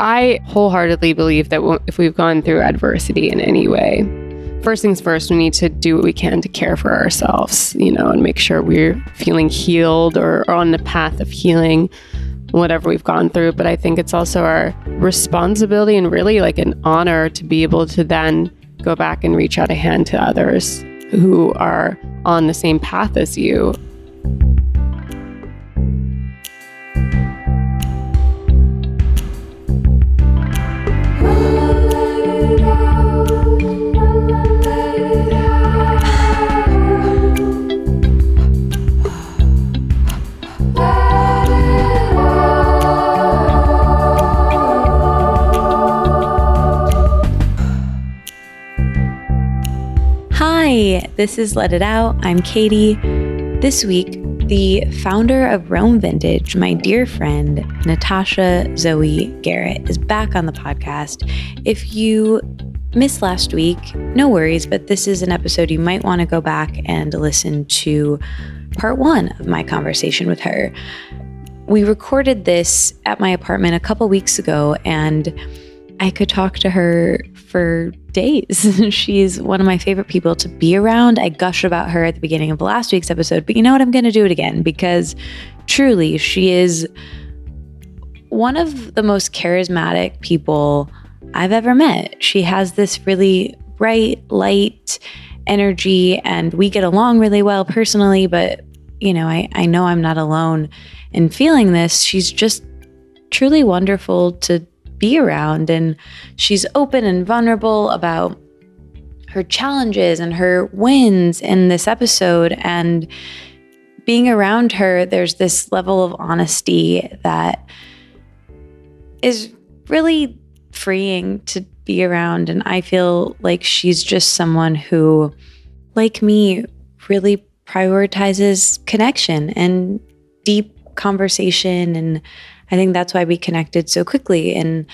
I wholeheartedly believe that if we've gone through adversity in any way, first things first, we need to do what we can to care for ourselves, you know, and make sure we're feeling healed or, or on the path of healing, whatever we've gone through. But I think it's also our responsibility and really like an honor to be able to then go back and reach out a hand to others who are on the same path as you This is Let It Out. I'm Katie. This week, the founder of Roam Vintage, my dear friend Natasha Zoe Garrett, is back on the podcast. If you missed last week, no worries, but this is an episode you might want to go back and listen to part one of my conversation with her. We recorded this at my apartment a couple weeks ago, and I could talk to her for days. She's one of my favorite people to be around. I gushed about her at the beginning of last week's episode, but you know what? I'm going to do it again because truly she is one of the most charismatic people I've ever met. She has this really bright, light energy, and we get along really well personally, but you know, I, I know I'm not alone in feeling this. She's just truly wonderful to be around. And she's open and vulnerable about her challenges and her wins in this episode. And being around her, there's this level of honesty that is really freeing to be around. And I feel like she's just someone who, like me, really prioritizes connection and deep conversation and I think that's why we connected so quickly. And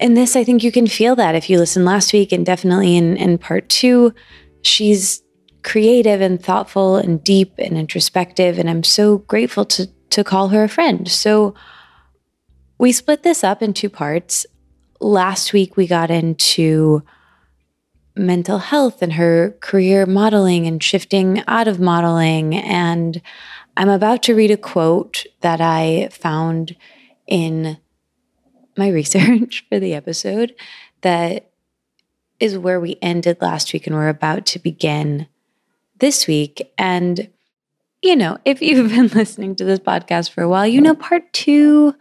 in this, I think you can feel that if you listen last week and definitely in, in part two, she's creative and thoughtful and deep and introspective. And I'm so grateful to, to call her a friend. So we split this up in two parts. Last week, we got into mental health and her career modeling and shifting out of modeling and I'm about to read a quote that I found in my research for the episode that is where we ended last week and we're about to begin this week. And, you know, if you've been listening to this podcast for a while, you know, part two,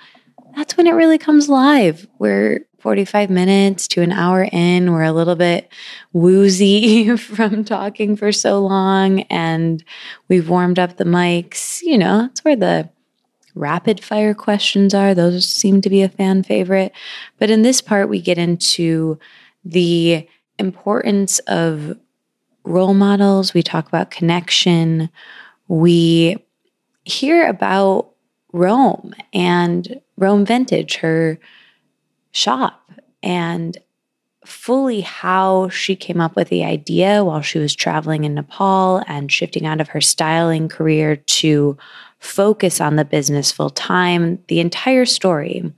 that's when it really comes live. We're 45 minutes to an hour in. We're a little bit woozy from talking for so long, and we've warmed up the mics. You know, that's where the rapid fire questions are. Those seem to be a fan favorite. But in this part, we get into the importance of role models. We talk about connection. We hear about Roam and Roam Vintage, her shop and fully how she came up with the idea while she was traveling in Nepal and shifting out of her styling career to focus on the business full time, the entire story.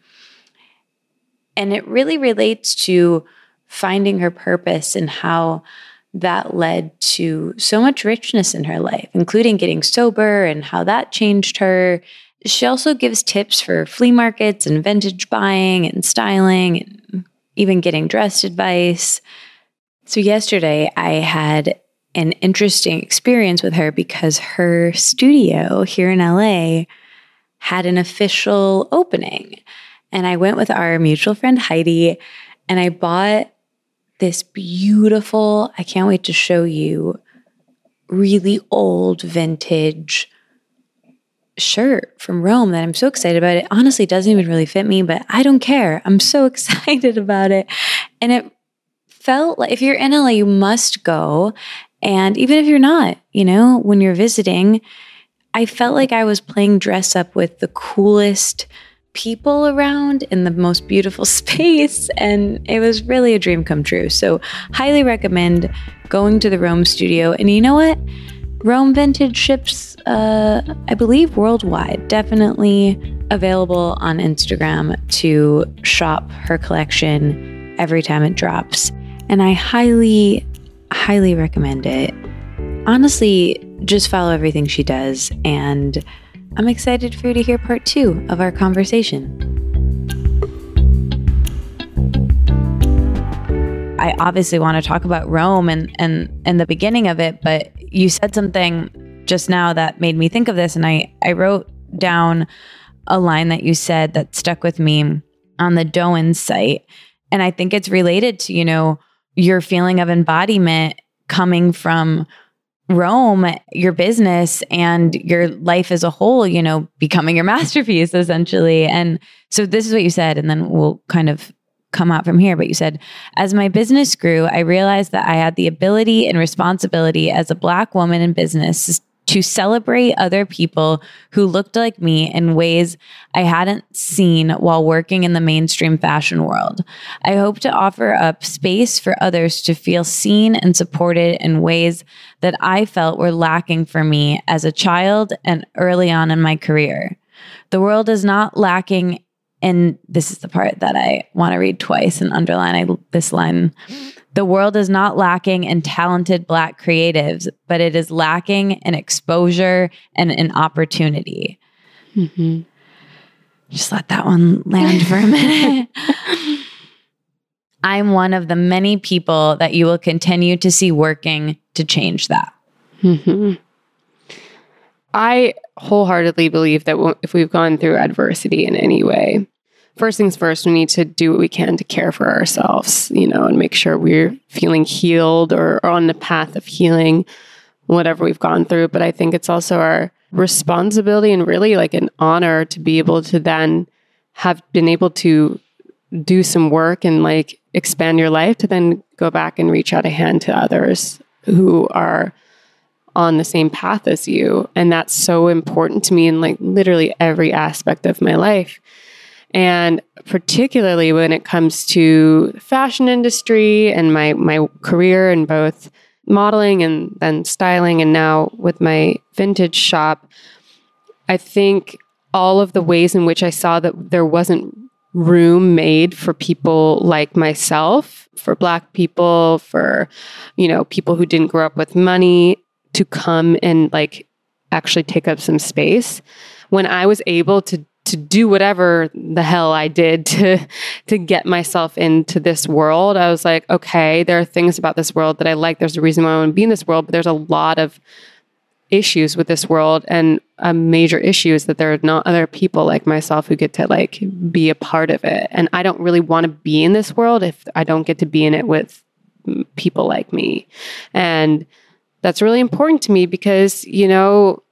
And it really relates to finding her purpose and how that led to so much richness in her life, including getting sober and how that changed her she also gives tips for flea markets and vintage buying and styling and even getting dressed advice. So, yesterday I had an interesting experience with her because her studio here in LA had an official opening. And I went with our mutual friend Heidi and I bought this beautiful, I can't wait to show you, really old vintage shirt from Roam that I'm so excited about. It honestly doesn't even really fit me, but I don't care. I'm so excited about it. And it felt like if you're in LA, you must go. And even if you're not, you know, when you're visiting, I felt like I was playing dress up with the coolest people around in the most beautiful space. And it was really a dream come true. So, highly recommend going to the Roam studio. And you know what? Roam Vintage ships, uh, I believe, worldwide. Definitely available on Instagram to shop her collection every time it drops. And I highly, highly recommend it. Honestly, just follow everything she does. And I'm excited for you to hear part two of our conversation. I obviously want to talk about Roam and and and the beginning of it, but you said something just now that made me think of this and I I wrote down a line that you said that stuck with me on the Doan site and I think it's related to, you know, your feeling of embodiment coming from Roam, your business and your life as a whole, you know, becoming your masterpiece essentially. And so this is what you said, and then we'll kind of come out from here, but you said, as my business grew, I realized that I had the ability and responsibility as a Black woman in business to celebrate other people who looked like me in ways I hadn't seen while working in the mainstream fashion world. I hope to offer up space for others to feel seen and supported in ways that I felt were lacking for me as a child and early on in my career. The world is not lacking and this is the part that I want to read twice and underline I, this line. The world is not lacking in talented Black creatives, but it is lacking in exposure and an opportunity. Mm-hmm. Just let that one land for a minute. I'm one of the many people that you will continue to see working to change that. Mm-hmm. I wholeheartedly believe that if we've gone through adversity in any way, first things first, we need to do what we can to care for ourselves, you know, and make sure we're feeling healed or, on the path of healing, whatever we've gone through. But I think it's also our responsibility and really like an honor to be able to then have been able to do some work and like expand your life to then go back and reach out a hand to others who are on the same path as you. And that's so important to me in like literally every aspect of my life. And particularly when it comes to fashion industry and my my career in both modeling and then styling and now with my vintage shop, I think all of the ways in which I saw that there wasn't room made for people like myself, for black people, for you know, people who didn't grow up with money to come and like actually take up some space. When I was able to to do whatever the hell I did to to get myself into this world. I was like, okay, there are things about this world that I like. There's a reason why I want to be in this world, but there's a lot of issues with this world and a major issue is that there are not other people like myself who get to like be a part of it. And I don't really want to be in this world if I don't get to be in it with people like me. And that's really important to me because, you know,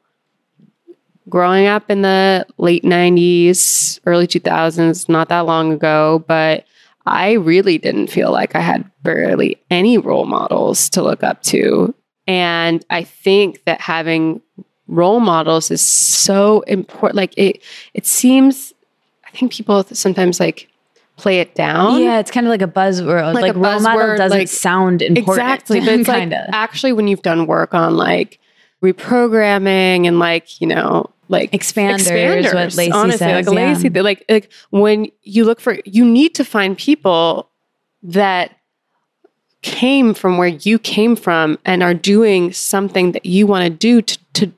growing up in the late 90s, early 2000s, not that long ago, but I really didn't feel like I had barely any role models to look up to. And I think that having role models is so important. Like it it seems I think people sometimes like play it down. Yeah, it's kind of like a buzzword. Like, like a role model doesn't like, sound important. Exactly. But it's like actually when you've done work on like reprogramming and like, you know, like expanders, expanders what Lacy honestly, says, like yeah. Lacy, like like when you look for, you need to find people that came from where you came from and are doing something that you want to do to, to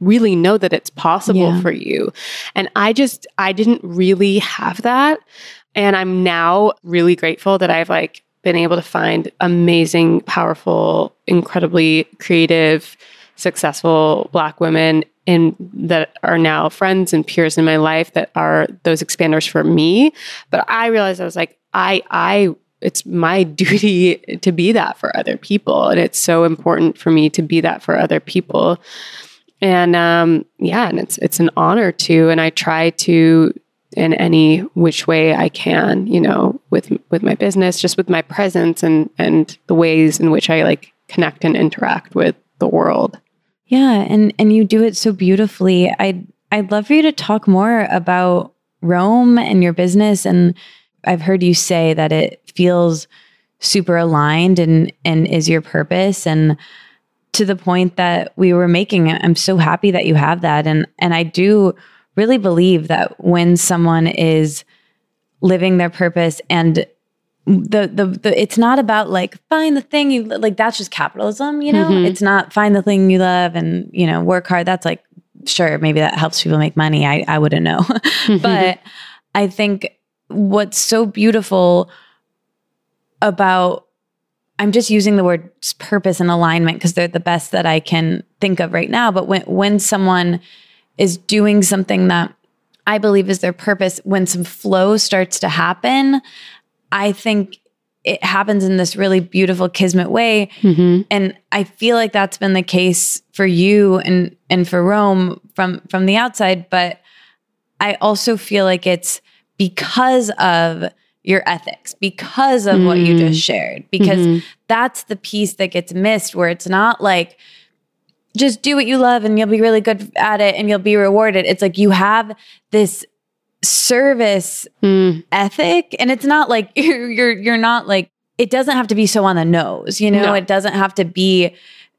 really know that it's possible yeah. for you. And I just I didn't really have that. And I'm now really grateful that I've like been able to find amazing, powerful, incredibly creative, successful black women in that are now friends and peers in my life that are those expanders for me. But I realized I was like, I I it's my duty to be that for other people. And it's so important for me to be that for other people. And um, yeah, and it's it's an honor to. And I try to in any which way I can, you know, with with my business, just with my presence and and the ways in which I like connect and interact with the world. Yeah, and and you do it so beautifully. I'd I'd love for you to talk more about Roam and your business and I've heard you say that it feels super aligned and and is your purpose and to the point that we were making. I'm so happy that you have that. And and I do really believe that when someone is living their purpose and the, the the it's not about like find the thing you like that's just capitalism you know mm-hmm. it's not find the thing you love and you know work hard that's like sure maybe that helps people make money i i wouldn't know but i think what's so beautiful about I'm just using the word purpose and alignment because they're the best that I can think of right now. But when when someone is doing something that I believe is their purpose, when some flow starts to happen, I think it happens in this really beautiful kismet way. Mm-hmm. And I feel like that's been the case for you and and for Roam from from the outside. But I also feel like it's because of your ethics because of mm. what you just mm. shared because mm-hmm. that's the piece that gets missed where it's not like just do what you love and you'll be really good at it and you'll be rewarded it's like you have this service mm. ethic and it's not like you're, you're you're not like it doesn't have to be so on the nose you know no. it doesn't have to be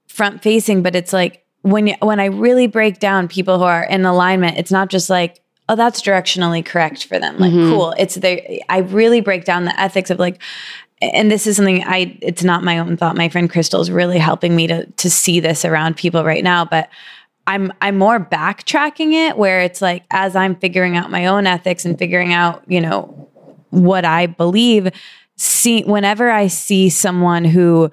front facing but it's like when you, when I really break down people who are in alignment it's not just like oh, that's directionally correct for them. Like, mm-hmm. cool. It's the, I really break down the ethics of like, and this is something I, it's not my own thought. My friend Crystal is really helping me to, to see this around people right now. But I'm, I'm more backtracking it where it's like, as I'm figuring out my own ethics and figuring out, you know, what I believe, see, whenever I see someone who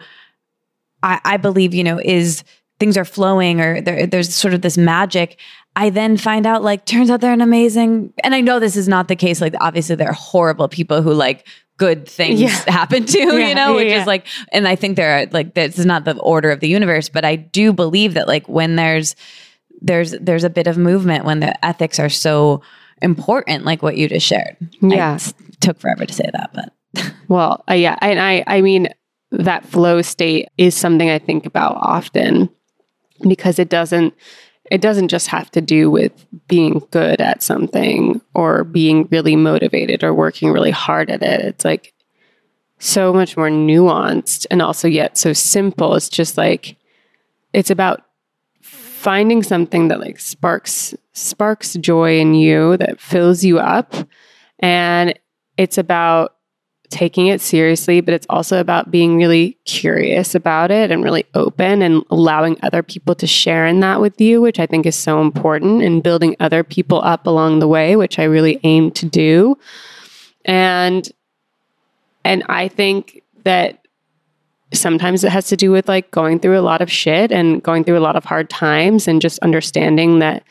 I, I believe, you know, is, things are flowing or there, there's sort of this magic I then find out like turns out they're an amazing and I know this is not the case like obviously there are horrible people who like good things yeah. happen to yeah, you know which yeah, is like and I think there are like this is not the order of the universe but I do believe that like when there's there's there's a bit of movement when the ethics are so important like what you just shared. Yeah. I, took forever to say that but well uh, yeah and I I mean that flow state is something I think about often because it doesn't it doesn't just have to do with being good at something or being really motivated or working really hard at it. It's like so much more nuanced and also yet so simple. It's just like it's about finding something that like sparks sparks joy in you that fills you up and it's about taking it seriously, but it's also about being really curious about it and really open and allowing other people to share in that with you, which I think is so important, and building other people up along the way, which I really aim to do. And and I think that sometimes it has to do with like going through a lot of shit and going through a lot of hard times and just understanding that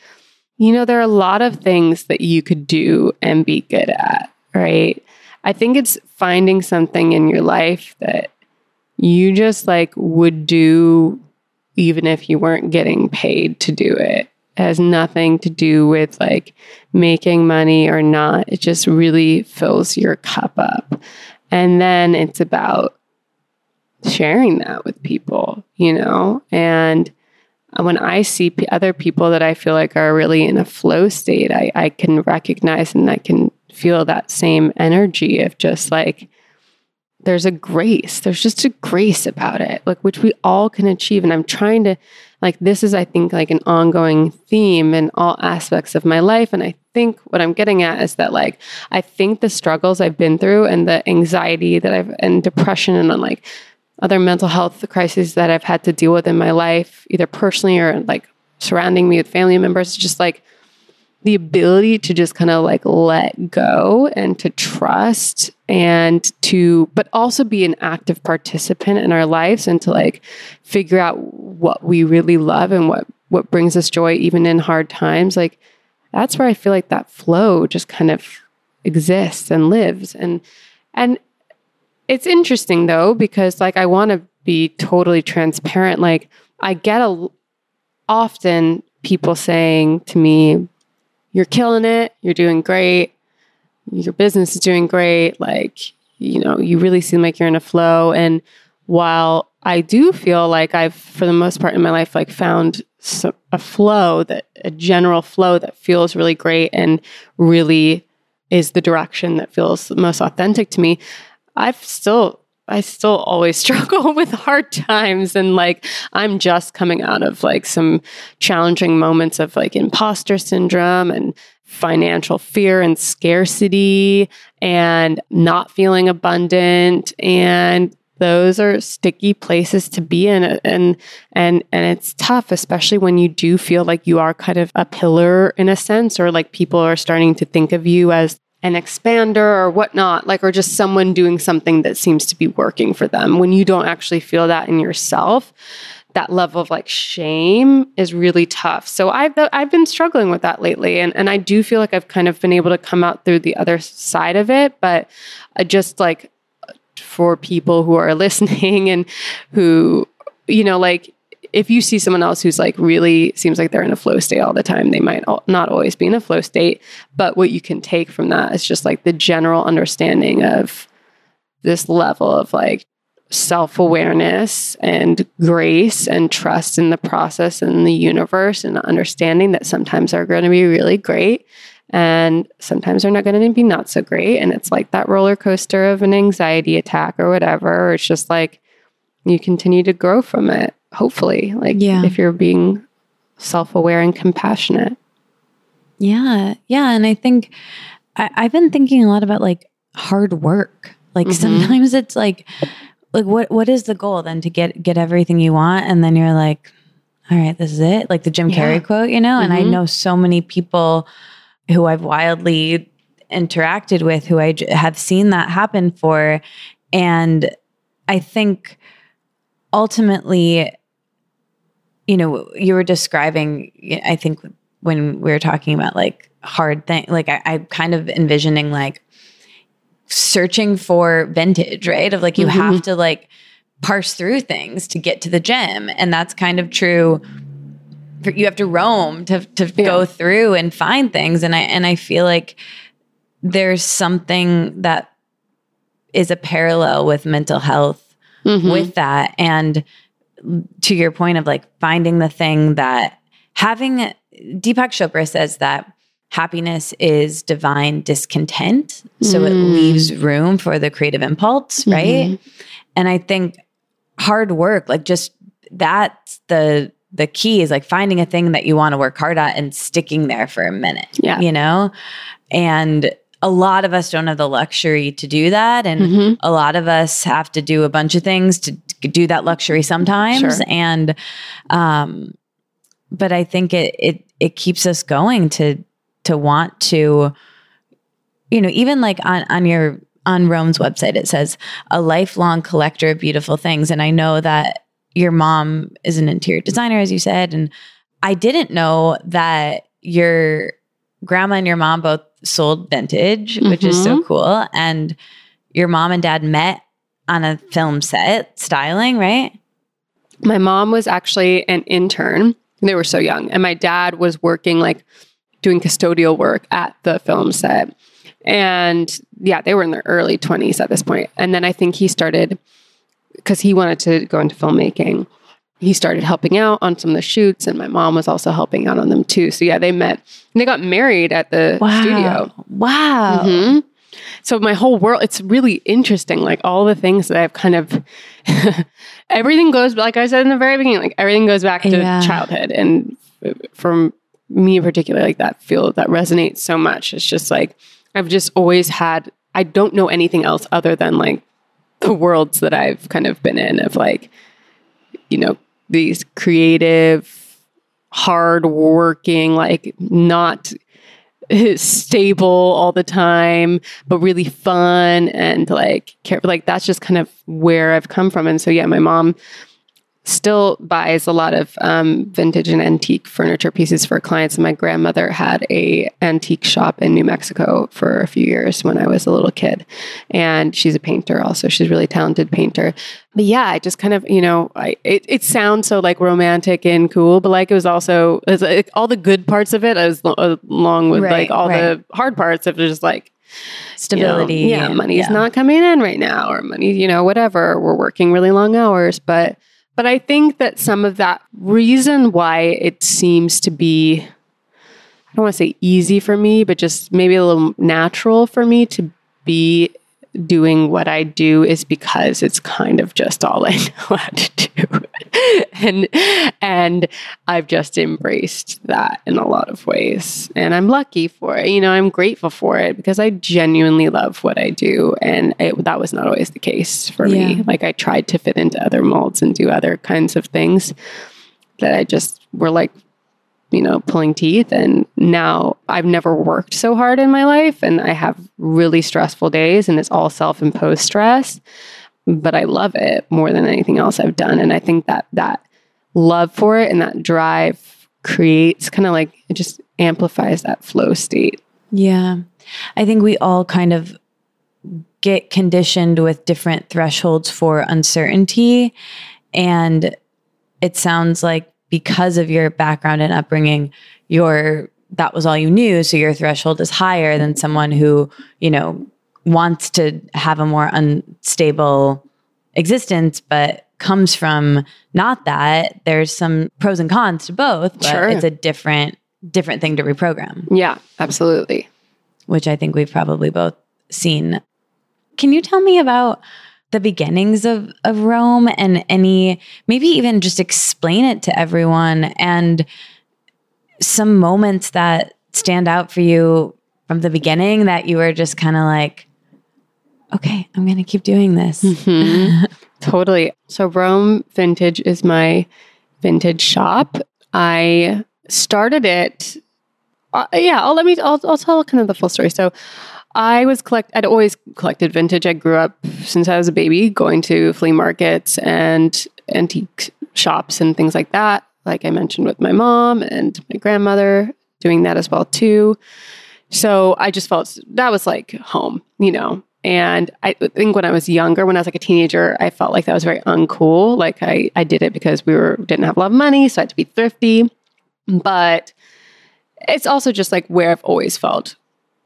you know there are a lot of things that you could do and be good at, right? I think it's finding something in your life that you just like would do even if you weren't getting paid to do it. It has nothing to do with like making money or not. It just really fills your cup up. And then it's about sharing that with people, you know? And when I see p- other people that I feel like are really in a flow state, I, I can recognize and I can feel that same energy of just like there's a grace. There's just a grace about it like which we all can achieve. And i'm trying to like this is i think like an ongoing theme in all aspects of my life. And i think what i'm getting at is that like i think the struggles i've been through and the anxiety that i've and depression and like other mental health crises that i've had to deal with in my life either personally or like surrounding me with family members just like the ability to just kind of like let go and to trust and to but also be an active participant in our lives and to like figure out what we really love and what what brings us joy even in hard times like that's where i feel like that flow just kind of exists and lives. And and it's interesting though because like i want to be totally transparent like i get a often people saying to me you're killing it, you're doing great, your business is doing great, like, you know, you really seem like you're in a flow. And while I do feel like I've, for the most part in my life, like found a flow that a general flow that feels really great and really is the direction that feels most authentic to me. I've still I still always struggle with hard times and like I'm just coming out of like some challenging moments of like imposter syndrome and financial fear and scarcity and not feeling abundant. And those are sticky places to be in and and and it's tough especially when you do feel like you are kind of a pillar in a sense or like people are starting to think of you as an expander or whatnot like or just someone doing something that seems to be working for them when you don't actually feel that in yourself that level of like shame is really tough. So I've I've been struggling with that lately, and and I do feel like I've kind of been able to come out through the other side of it. But I just like for people who are listening and who you know like if you see someone else who's like really seems like they're in a flow state all the time, they might not always be in a flow state. But what you can take from that is just like the general understanding of this level of like self awareness and grace and trust in the process and the universe and understanding that sometimes are going to be really great and sometimes they're not going to be not so great. And it's like that roller coaster of an anxiety attack or whatever. Or it's just like you continue to grow from it, hopefully, like yeah. if you're being self aware and compassionate. Yeah. Yeah. And I think I, have been thinking a lot about like hard work. Like mm-hmm. sometimes it's like, like what what is the goal then to get get everything you want and then you're like all right this is it like the jim yeah. carrey quote you know mm-hmm. and i mm-hmm. know so many people who i've wildly interacted with who I j- have seen that happen for and i think ultimately you know you were describing i think when we were talking about like hard thing like I, i'm kind of envisioning like searching for vintage, right? Of like you mm-hmm. have to like parse through things to get to the gem. And that's kind of true. You have to roam to to yeah. go through and find things. And I and I feel like there's something that is a parallel with mental health mm-hmm. with that. And to your point of like finding the thing that having Deepak Chopra says that happiness is divine discontent. So mm. it leaves room for the creative impulse, mm-hmm. right? Mm-hmm. And I think hard work, like just that's the the key is like finding a thing that you want to work hard at and sticking there for a minute. Yeah. You know? And a lot of us don't have the luxury to do that. And mm-hmm. a lot of us have to do a bunch of things to do that luxury sometimes. Sure. And um but I think it it it keeps us going to to want to you know even like on on your on Roam's website it says a lifelong collector of beautiful things and I know that your mom is an interior designer as you said and I didn't know that your grandma and your mom both sold vintage mm-hmm. which is so mm-hmm. cool and your mom and dad met on a film set styling right my mom was actually an intern they were so young and my dad was working like doing custodial work at the film set. And yeah, they were in their early 20s at this point. And then I think he started, because he wanted to go into filmmaking, he started helping out on some of the shoots, and my mom was also helping out on them too. So yeah, they met and they got married at the wow. studio. Wow. Mm-hmm. So my whole world, it's really interesting. Like all the things that I've kind of, everything goes, like I said in the very beginning, like everything goes back to yeah. childhood. And from me in particular, like that feel that resonates so much. It's just like I've just always had I don't know anything else other than like the worlds that I've kind of been in of like, you know, these creative, hard working, like not stable all the time, but really fun and like care like that's just kind of where I've come from. And so yeah, my mom still buys a lot of um, vintage and antique furniture pieces for clients. And my grandmother had a antique shop in New Mexico for a few years when I was a little kid, and she's a painter also. She's a really talented painter. But yeah, I just kind of you know, I it, it sounds so like romantic and cool, but like it was also it was like, all the good parts of it, as along with right, like all right. the hard parts of just like stability. You know, yeah, money's yeah. not coming in right now, or money, you know, whatever. We're working really long hours, but but I think that some of that reason why it seems to be, I don't want to say easy for me, but just maybe a little natural for me to be doing what I do is because it's kind of just all I know how to do. and and I've just embraced that in a lot of ways. And I'm lucky for it. You know, I'm grateful for it because I genuinely love what I do. And it, that was not always the case for yeah. me. Like I tried to fit into other molds and do other kinds of things that I just were like you know, pulling teeth. And now I've never worked so hard in my life and I have really stressful days and it's all self imposed stress. But I love it more than anything else I've done. And I think that that love for it and that drive creates kind of like it just amplifies that flow state. Yeah. I think we all kind of get conditioned with different thresholds for uncertainty. And it sounds like because of your background and upbringing, your that was all you knew, so your threshold is higher than someone who, you know, wants to have a more unstable existence but comes from not that. There's some pros and cons to both, but sure. it's a different different thing to reprogram. Yeah, absolutely. Which I think we've probably both seen. Can you tell me about the beginnings of of Roam and any maybe even just explain it to everyone and some moments that stand out for you from the beginning that you were just kind of like okay i'm going to keep doing this. Mm-hmm. totally. So roam vintage is my vintage shop. I started it uh, yeah i'll let me I'll, I'll tell kind of the full story. So I was collect. I'd always collected vintage. I grew up since I was a baby going to flea markets and antique shops and things like that. Like I mentioned with my mom and my grandmother doing that as well too. So I just felt that was like home, you know. And I think when I was younger, when I was like a teenager, I felt like that was very uncool. Like I, I did it because we were didn't have a lot of money, so I had to be thrifty. But it's also just like where I've always felt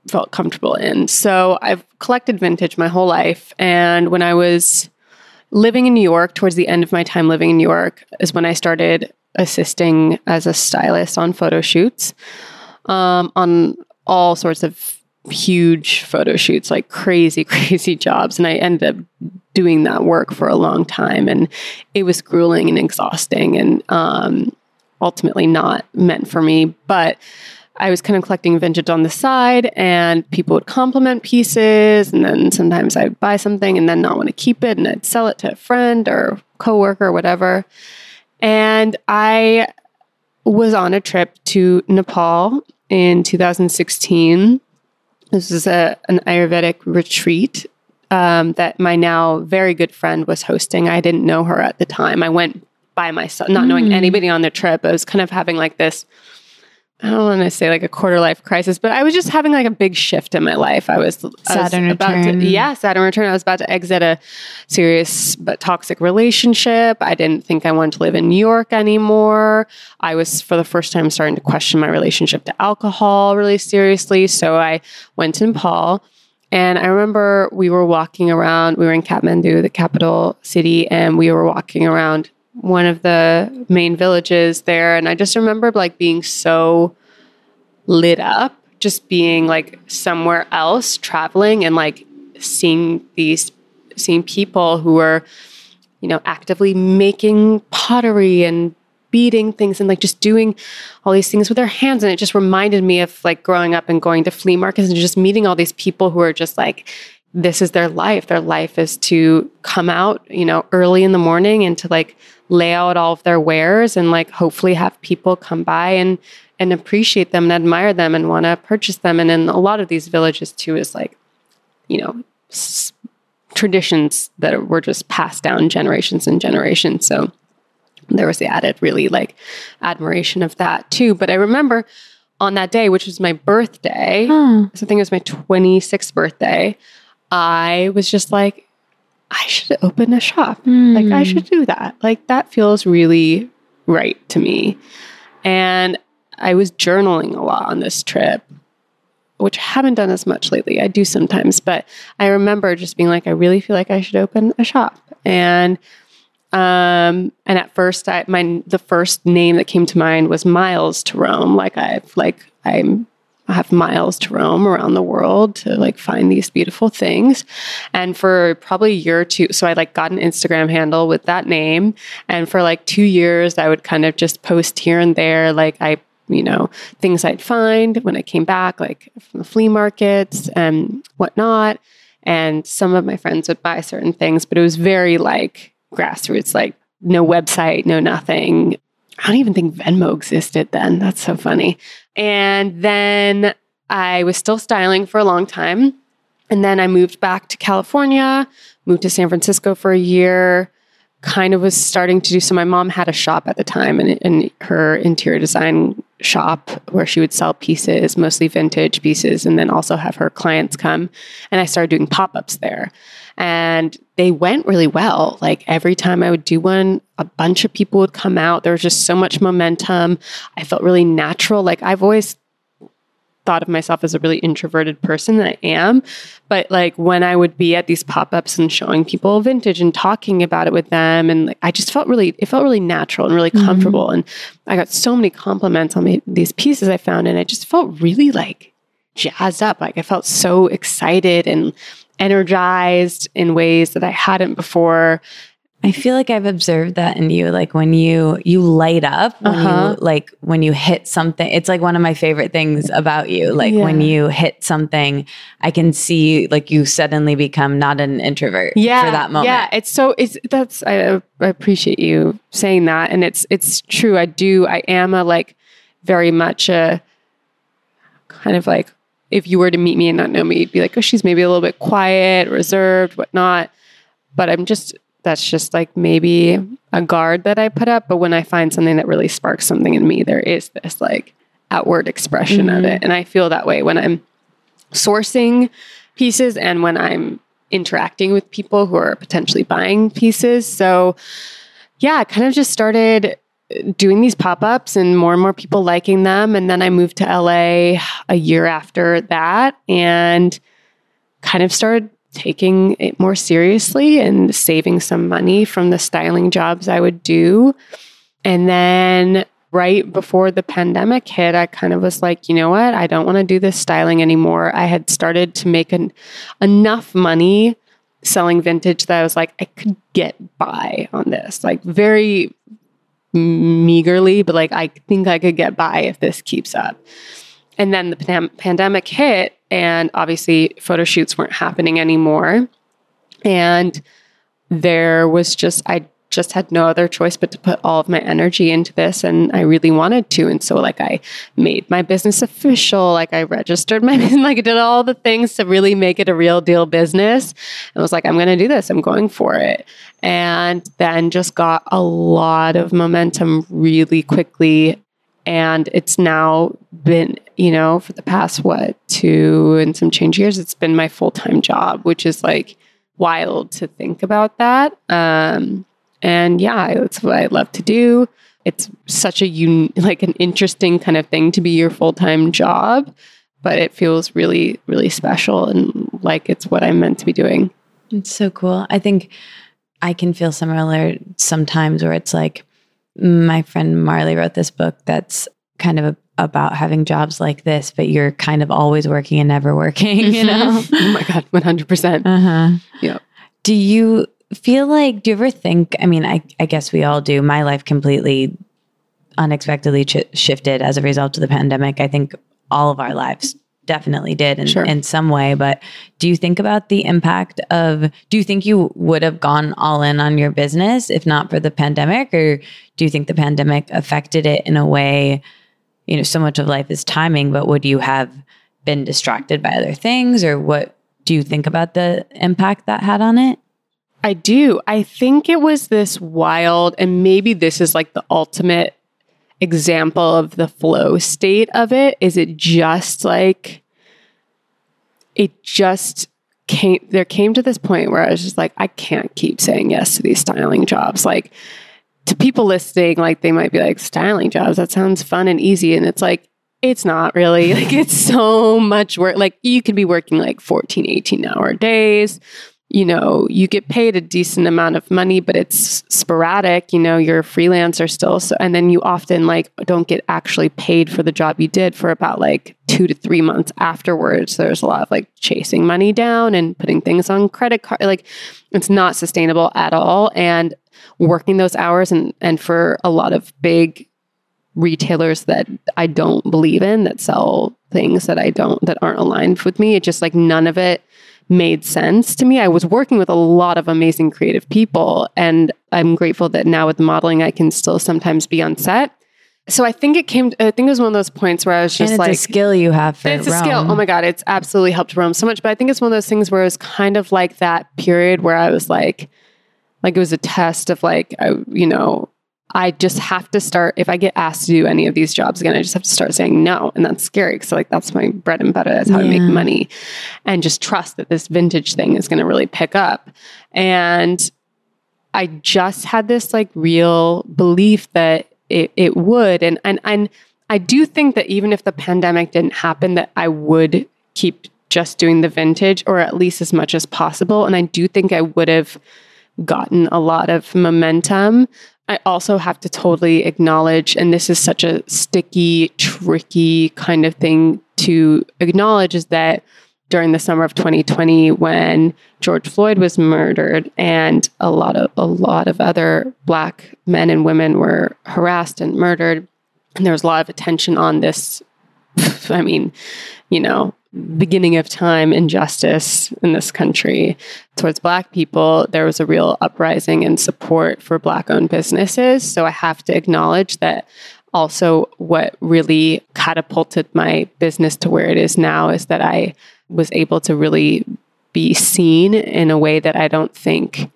felt comfortable in. So I've collected vintage my whole life. And when I was living in New York, towards the end of my time living in New York, is when I started assisting as a stylist on photo shoots, um, on all sorts of huge photo shoots, like crazy, crazy jobs. And I ended up doing that work for a long time. And it was grueling and exhausting and um, ultimately not meant for me. But I was kind of collecting vintage on the side, and people would compliment pieces, and then sometimes I'd buy something and then not want to keep it, and I'd sell it to a friend or coworker or whatever. And I was on a trip to Nepal in 2016. This was a, an Ayurvedic retreat um, that my now very good friend was hosting. I didn't know her at the time. I went by myself, not mm. knowing anybody on the trip. I was kind of having like this I don't want to say like a quarter life crisis, but I was just having like a big shift in my life. I was Saturn I was about return. to yeah, Saturn return. I was about to exit a serious but toxic relationship. I didn't think I wanted to live in New York anymore. I was for the first time starting to question my relationship to alcohol really seriously. So I went to Nepal. And I remember we were walking around, we were in Kathmandu, the capital city, and we were walking around one of the main villages there. And i just remember like being so lit up just being like somewhere else traveling and like seeing these seeing people who were you know actively making pottery and beating things and like just doing all these things with their hands. And it just reminded me of like growing up and going to flea markets and just meeting all these people who are just like this is their life. Their life is to come out you know early in the morning and to like lay out all of their wares and like hopefully have people come by and and appreciate them and admire them and want to purchase them. And in a lot of these villages too is like you know s- traditions that were just passed down generations and generations. So there was the added really like admiration of that too. But i remember on that day which was my birthday hmm. so i think it was my 26th birthday i was just like I should open a shop. Mm. Like, I should do that. Like, that feels really right to me. And I was journaling a lot on this trip, which I haven't done as much lately. I do sometimes, but I remember just being like, I really feel like I should open a shop. And um, and at first, I my the first name that came to mind was Miles to Roam. Like I've like I'm have miles to roam around the world to like find these beautiful things. And for probably a year or two, so I like got an Instagram handle with that name. And for like two years, I would kind of just post here and there. Like I you know, things I'd find when I came back, like from the flea markets and whatnot. And some of my friends would buy certain things, but it was very like grassroots, like no website, no nothing. I don't even think Venmo existed then. That's so funny. And then I was still styling for a long time. And then I moved back to California, moved to San Francisco for a year, kind of was starting to do so. My mom had a shop at the time and in her interior design shop where she would sell pieces, mostly vintage pieces, and then also have her clients come. And I started doing pop ups there. And they went really well. Like every time I would do one, a bunch of people would come out. There was just so much momentum. I felt really natural. Like I've always thought of myself as a really introverted person that I am. But like when I would be at these pop-ups and showing people vintage and talking about it with them and like I just felt really it felt really natural and really mm-hmm. comfortable and I got so many compliments on me, these pieces I found and I just felt really like jazzed up. Like I felt so excited and energized in ways that I hadn't before. I feel like I've observed that in you. Like when you you light up, when uh-huh. you like when you hit something. It's like one of my favorite things about you. Like yeah. when you hit something, I can see like you suddenly become not an introvert. Yeah, for that moment. Yeah, it's so it's that's I, I appreciate you saying that, and it's it's true. I do. I am a like very much a kind of like if you were to meet me and not know me, you'd be like, oh, she's maybe a little bit quiet, reserved, whatnot. But I'm just that's just like maybe a guard that I put up. But when I find something that really sparks something in me, there is this like outward expression mm-hmm. of it. And I feel that way when I'm sourcing pieces and when I'm interacting with people who are potentially buying pieces. So, yeah, kind of just started doing these pop ups and more and more people liking them. And then I moved to LA a year after that and kind of started taking it more seriously and saving some money from the styling jobs I would do. And then right before the pandemic hit, I kind of was like, you know what? I don't want to do this styling anymore. I had started to make an, enough money selling vintage that I was like, I could get by on this, like very meagerly, but like I think I could get by if this keeps up. And then the pan- pandemic hit, and obviously photo shoots weren't happening anymore. And there was just, I just had no other choice but to put all of my energy into this and I really wanted to and so like I made my business official like I registered my like I did all the things to really make it a real deal business and was like I'm going to do this I'm going for it and then just got a lot of momentum really quickly and it's now been you know for the past what two and some change years it's been my full-time job which is like wild to think about that um, and yeah it's what i love to do it's such a un- like an interesting kind of thing to be your full-time job but it feels really really special and like it's what i'm meant to be doing it's so cool i think i can feel similar sometimes where it's like my friend Marley wrote this book that's kind of a, about having jobs like this, but you're kind of always working and never working, you know? oh my God, 100%. Uh-huh. Yeah. Do you feel like, do you ever think, I mean, I, I guess we all do. My life completely unexpectedly ch- shifted as a result of the pandemic. I think all of our lives definitely did in, sure. in some way. But do you think about the impact of, do you think you would have gone all in on your business if not for the pandemic? Or do you think the pandemic affected it in a way, you know, so much of life is timing, but would you have been distracted by other things? Or what do you think about the impact that had on it? I do. I think it was this wild, and maybe this is like the ultimate example of the flow state of it? Is it just like it just came there came to this point where I was just like, I can't keep saying yes to these styling jobs. Like to people listening, like they might be like, styling jobs, that sounds fun and easy. And it's like, it's not really. Like it's so much work. Like you could be working like 14, 18 hour days you know, you get paid a decent amount of money, but it's sporadic. You know, you're a freelancer still. So, and then you often like don't get actually paid for the job you did for about like two to three months afterwards. There's a lot of like chasing money down and putting things on credit card. Like it's not sustainable at all. And working those hours and, and for a lot of big retailers that I don't believe in that sell things that I don't, that aren't aligned with me, it just like none of it made sense to me. I was working with a lot of amazing creative people, and I'm grateful that now with modeling, I can still sometimes be on set. So I think it came. I think it was one of those points where I was just like, a skill you have for it's a Roam. skill. Oh my god, it's absolutely helped Roam so much. But I think it's one of those things where it was kind of like that period where I was like, like it was a test of like, I, you know, I just have to start. If I get asked to do any of these jobs again, I just have to start saying no, and that's scary because like that's my bread and butter. That's how I make money, and just trust that this vintage thing is going to really pick up. And I just had this like real belief that it, it would, and and and I do think that even if the pandemic didn't happen, that I would keep just doing the vintage or at least as much as possible. And I do think I would have gotten a lot of momentum. I also have to totally acknowledge, and this is such a sticky, tricky kind of thing to acknowledge, is that during the summer of 2020, when George Floyd was murdered and a lot of a lot of other black men and women were harassed and murdered, and there was a lot of attention on this. I mean, you know, beginning of time injustice in this country towards black people there was a real uprising and support for black owned businesses. So i have to acknowledge that also what really catapulted my business to where it is now is that i was able to really be seen in a way that i don't think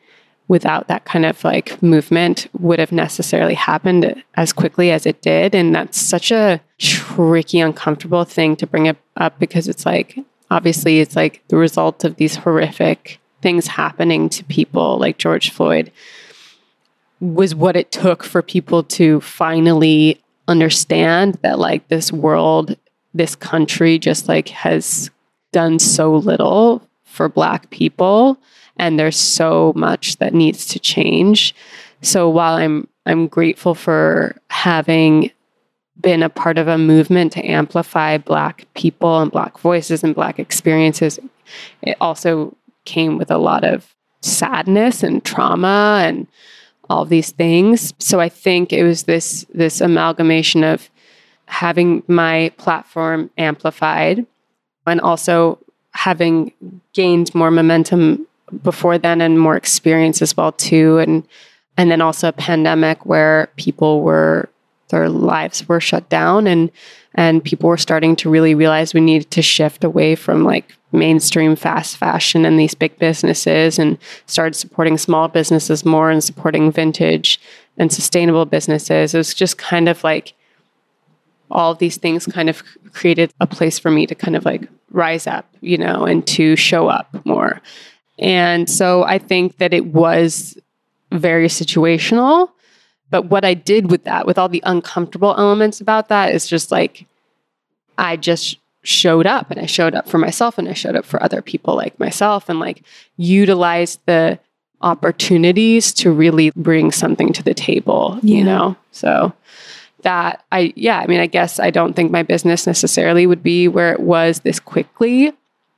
without that kind of like movement would have necessarily happened as quickly as it did. And that's such a tricky, uncomfortable thing to bring it up because it's like, obviously, it's like the result of these horrific things happening to people like George Floyd was what it took for people to finally understand that like this world, this country just like has done so little for black people and there's so much that needs to change. So while I'm I'm grateful for having been a part of a movement to amplify black people and black voices and black experiences, it also came with a lot of sadness and trauma and all these things. So I think it was this this amalgamation of having my platform amplified and also having gained more momentum before then and more experience as well too. And and then also a pandemic where people were their lives were shut down and and people were starting to really realize we needed to shift away from like mainstream fast fashion and these big businesses and started supporting small businesses more and supporting vintage and sustainable businesses. It was just kind of like all of these things kind of created a place for me to kind of like rise up you know and to show up more and so I think that it was very situational. But what I did with that, with all the uncomfortable elements about that, is just like I just showed up and I showed up for myself and I showed up for other people like myself and like utilized the opportunities to really bring something to the table, Yeah. you know? So that I, yeah, I mean, I guess I don't think my business necessarily would be where it was this quickly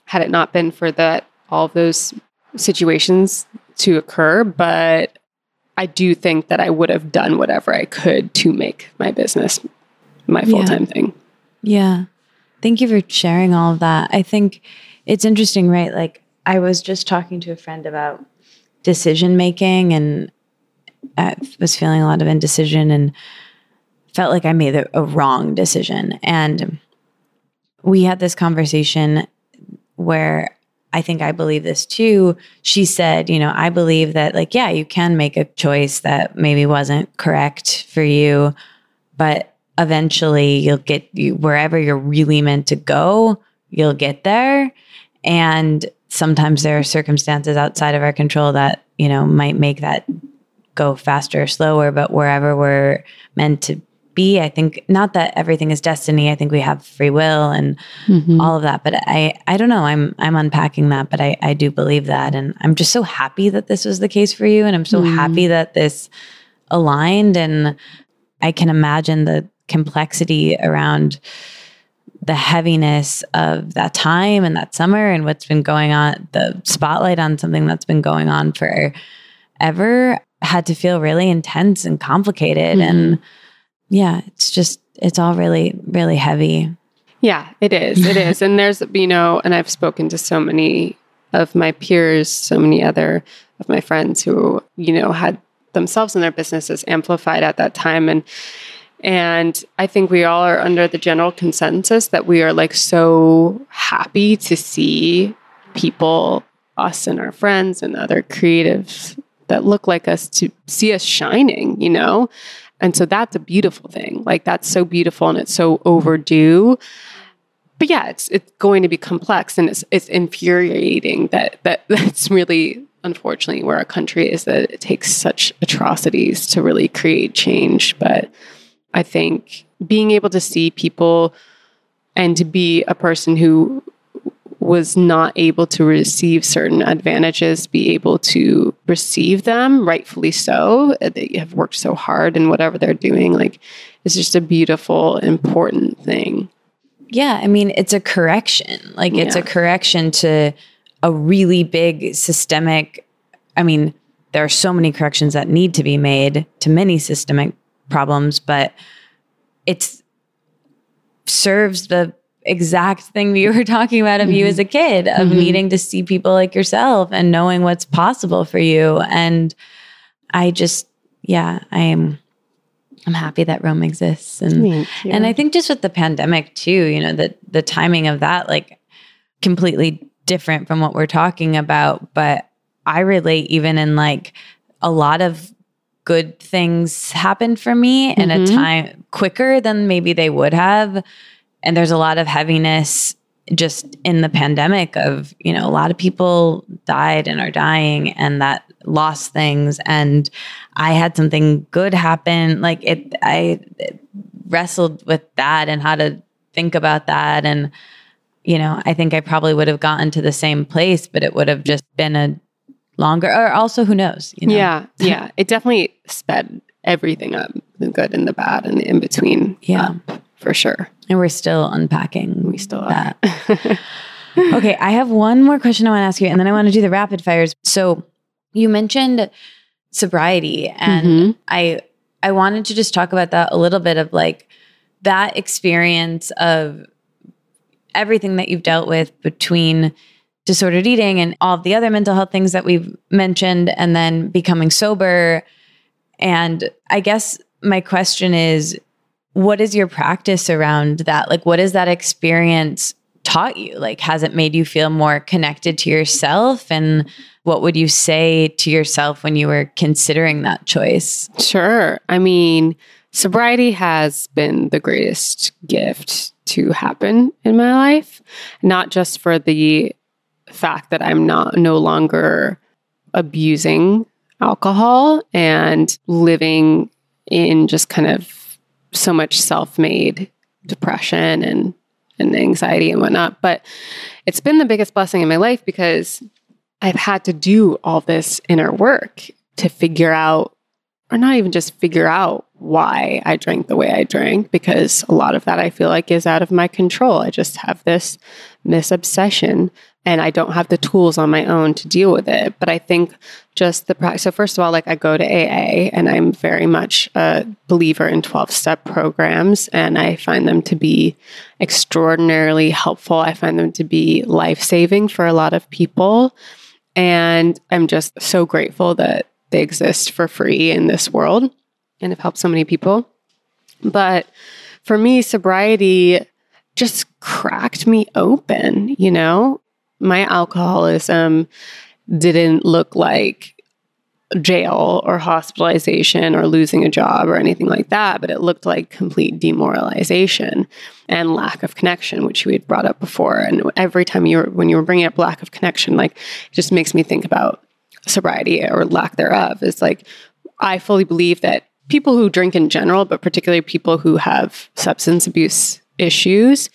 had it not been for that, all those situations to occur, but I do think that I would have done whatever I could to make my business my full time thing. Yeah. Thank you for sharing all of that. I think it's interesting, right? Like, I was just talking to a friend about decision making and I was feeling a lot of indecision and felt like I made a, a wrong decision. And we had this conversation where I think I believe this too. She said, you know, I believe that, like, yeah, you can make a choice that maybe wasn't correct for you, but eventually you'll get you wherever you're really meant to go, you'll get there. And sometimes there are circumstances outside of our control that, you know, might make that go faster or slower, but wherever we're meant to be. I think not that everything is destiny. I think we have free will and mm-hmm. all of that. But I I don't know. I'm I'm unpacking that, but I I do believe that, and I'm just so happy that this was the case for you, and I'm so mm. happy that this aligned, and I can imagine the complexity around the heaviness of that time and that summer and what's been going on, the spotlight on something that's been going on for ever had to feel really intense and complicated. Mm-hmm. And yeah, it's just, it's all really, really heavy. Yeah, it is. It is. And there's, you know, and I've spoken to so many of my peers, so many other of my friends who, you know, had themselves and their businesses amplified at that time. And, and I think we all are under the general consensus that we are like so happy to see people, us and our friends and other creatives that look like us to see us shining, you know? And so that's a beautiful thing. Like that's so beautiful and it's so overdue. But yeah, it's it's going to be complex and it's it's infuriating that that that's really unfortunately where our country is that it takes such atrocities to really create change. But I think being able to see people and to be a person who was not able to receive certain advantages be able to receive them rightfully so uh, they have worked so hard in whatever they're doing like it's just a beautiful important thing yeah i mean it's a correction like it's yeah. a correction to a really big systemic i mean there are so many corrections that need to be made to many systemic problems, but it's serves the exact thing we were talking about of mm-hmm. you as a kid of mm-hmm. needing to see people like yourself and knowing what's possible for you and i just yeah i am i'm happy that Roam exists and and i think just with the pandemic too you know the the timing of that like completely different from what we're talking about but i relate even in like a lot of good things happen for me mm-hmm. in a mm-hmm. time quicker than maybe they would have. And there's a lot of heaviness just in the pandemic of, you know, a lot of people died and are dying and that lost things. And I had something good happen. Like it, I wrestled with that and how to think about that. And, you know, I think I probably would have gotten to the same place, but it would have just been a longer or also who knows you know? yeah yeah it definitely sped everything up the good and the bad and the in between yeah up, for sure and we're still unpacking we still that okay i have one more question i want to ask you and then i want to do the rapid fires so you mentioned sobriety and mm-hmm. i i wanted to just talk about that a little bit of like that experience of everything that you've dealt with between disordered eating and all the other mental health things that we've mentioned, and then becoming sober. And I guess my question is what is your practice around that? Like, what has that experience taught you? Like, has it made you feel more connected to yourself? And what would you say to yourself when you were considering that choice? Sure. I mean, sobriety has been the greatest gift to happen in my life, not just for the fact that I'm not no longer abusing alcohol and living in just kind of so much self-made depression and and anxiety and whatnot. But it's been the biggest blessing in my life because I've had to do all this inner work to figure out, or not even just figure out why I drank the way I drank, because a lot of that I feel like is out of my control. I just have this this obsession and I don't have the tools on my own to deal with it. But I think just the practice. So, first of all, like I go to AA and I'm very much a believer in 12 step programs, and I find them to be extraordinarily helpful. I find them to be life saving for a lot of people. And I'm just so grateful that they exist for free in this world and have helped so many people. But for me, sobriety just cracked me open, you know? My alcoholism didn't look like jail or hospitalization or losing a job or anything like that, but it looked like complete demoralization and lack of connection, which we had brought up before. And every time you were, when you were bringing up lack of connection, like it just makes me think about sobriety or lack thereof. It's like I fully believe that people who drink in general, but particularly people who have substance abuse issues,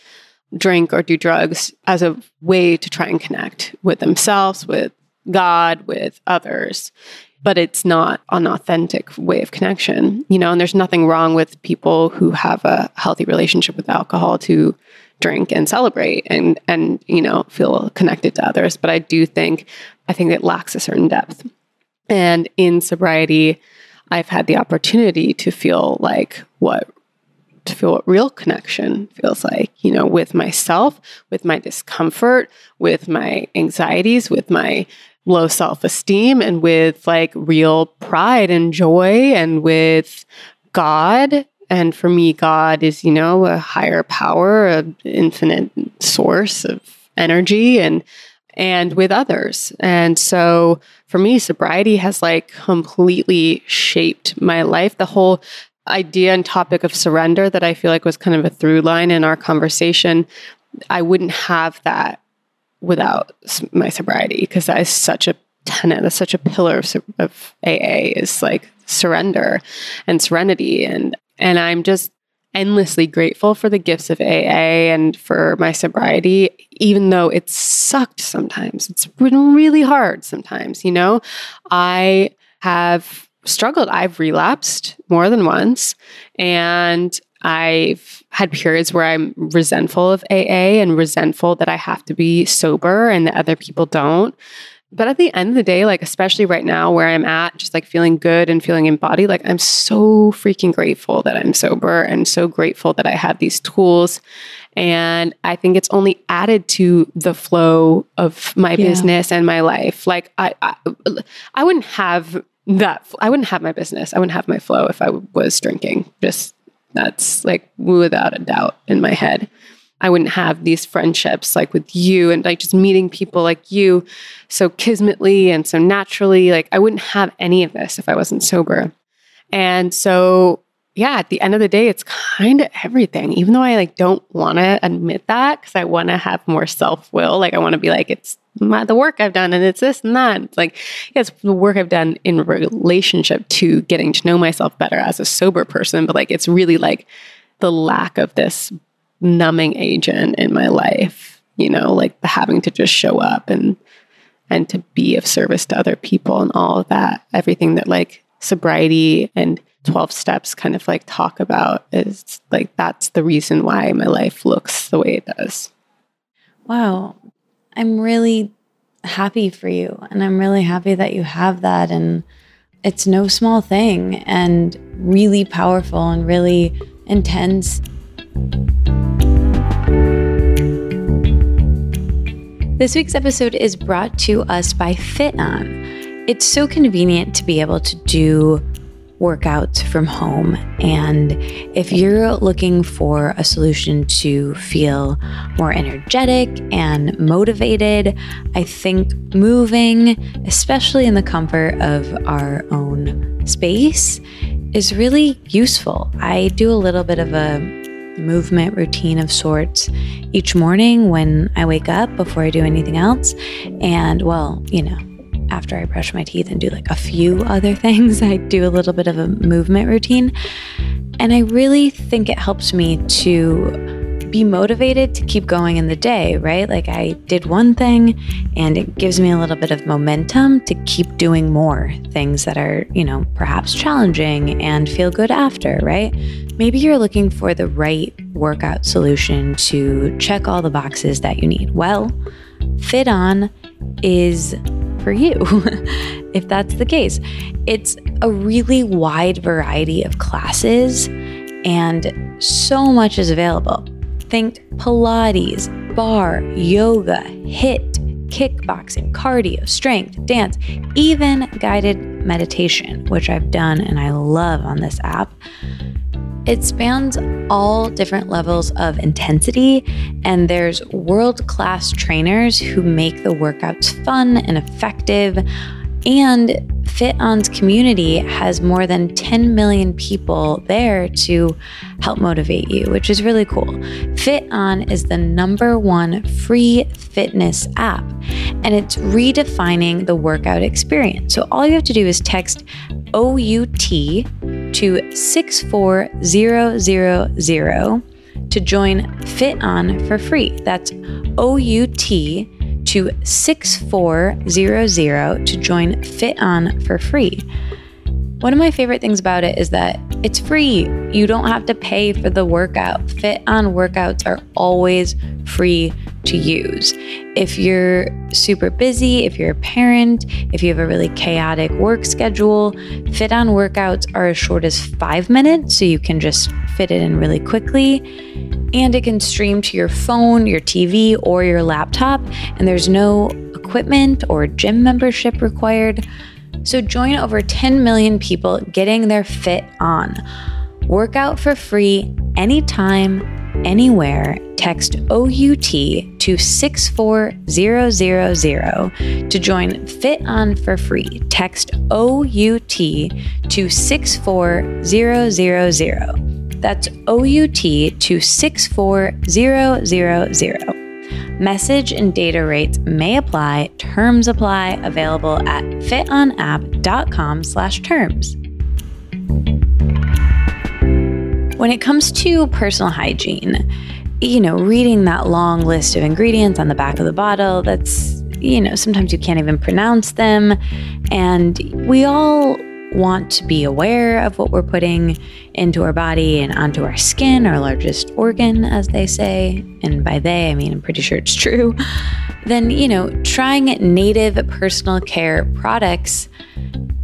drink or do drugs as a way to try and connect with themselves, with God, with others. But it's not an authentic way of connection, you know, and there's nothing wrong with people who have a healthy relationship with alcohol to drink and celebrate and and you know feel connected to others but i do think i think it lacks a certain depth and in sobriety i've had the opportunity to feel like what to feel what real connection feels like, you know, with myself, with my discomfort, with my anxieties, with my low self esteem, and with like real pride and joy, and with God. And for me, God is, you know, a higher power, an infinite source of energy and and with others. And so for me, sobriety has like completely shaped my life. The whole idea and topic of surrender that I feel like was kind of a through line in our conversation, I wouldn't have that without my sobriety because that is such a tenet, that's such a pillar of, of AA is like surrender and serenity. And, and I'm just endlessly grateful for the gifts of AA and for my sobriety, even though it sucked sometimes. It's been really hard sometimes, you know? I have struggled. I've relapsed more than once and I've had periods where I'm resentful of AA and resentful that I have to be sober and that other people don't. But at the end of the day, like, especially right now where I'm at, just like feeling good and feeling embodied, like, I'm so freaking grateful that I'm sober and so grateful that I have these tools. And I think it's only added to the flow of my yeah. business and my life. Like, I, I, I wouldn't have that I wouldn't have my business. I wouldn't have my flow if I was drinking. Just that's like without a doubt in my head. I wouldn't have these friendships like with you and like just meeting people like you so kismetly and so naturally. Like I wouldn't have any of this if I wasn't sober. And so yeah, at the end of the day, it's kind of everything. Even though I like don't want to admit that because I want to have more self will. Like I want to be like it's my, the work I've done and it's this and that. It's like yeah, it's the work I've done in relationship to getting to know myself better as a sober person. But like it's really like the lack of this numbing agent in my life. You know, like having to just show up and and to be of service to other people and all of that. Everything that like sobriety and 12 steps kind of like talk about is like that's the reason why my life looks the way it does. Wow. I'm really happy for you and I'm really happy that you have that and it's no small thing and really powerful and really intense. This week's episode is brought to us by FitOn. It's so convenient to be able to do workouts from home. And if you're looking for a solution to feel more energetic and motivated, I think moving, especially in the comfort of our own space, is really useful. I do a little bit of a movement routine of sorts each morning when I wake up before I do anything else. And well, you know, after I brush my teeth and do like a few other things, I do a little bit of a movement routine. And I really think it helps me to be motivated to keep going in the day, right? Like I did one thing and it gives me a little bit of momentum to keep doing more things that are, you know, perhaps challenging and feel good after, right? Maybe you're looking for the right workout solution to check all the boxes that you need. Well, FitOn is for you, if that's the case. It's a really wide variety of classes, and so much is available. Think Pilates, barre, yoga, HIIT, kickboxing, cardio, strength, dance, even guided meditation, which I've done and I love on this app. It spans all different levels of intensity, and there's world class trainers who make the workouts fun and effective. And FitOn's community has more than 10 million people there to help motivate you, which is really cool. FitOn is the number one free fitness app, and it's redefining the workout experience. So all you have to do is text OUT to 64000 to join FitOn for free. That's OUT to 6400 to join FitOn for free. One of my favorite things about it is that it's free. You don't have to pay for the workout. FitOn workouts are always free to use. If you're super busy, if you're a parent, if you have a really chaotic work schedule, FitOn workouts are as short as five minutes, so you can just fit it in really quickly and it can stream to your phone, your TV, or your laptop, and there's no equipment or gym membership required. So join over 10 million people getting their fit on. Work out for free anytime, anywhere. Text OUT to 64000 to join FitOn for free. Text OUT to 64000. That's OUT to 64000. Message and data rates may apply. Terms apply. Available at fitonapp.com slash terms. When it comes to personal hygiene, you know, reading that long list of ingredients on the back of the bottle, that's, you know, sometimes you can't even pronounce them. And we all want to be aware of what we're putting into our body and onto our skin, our largest organ, as they say, and by they, I mean, I'm pretty sure it's true, then, you know, trying Native personal care products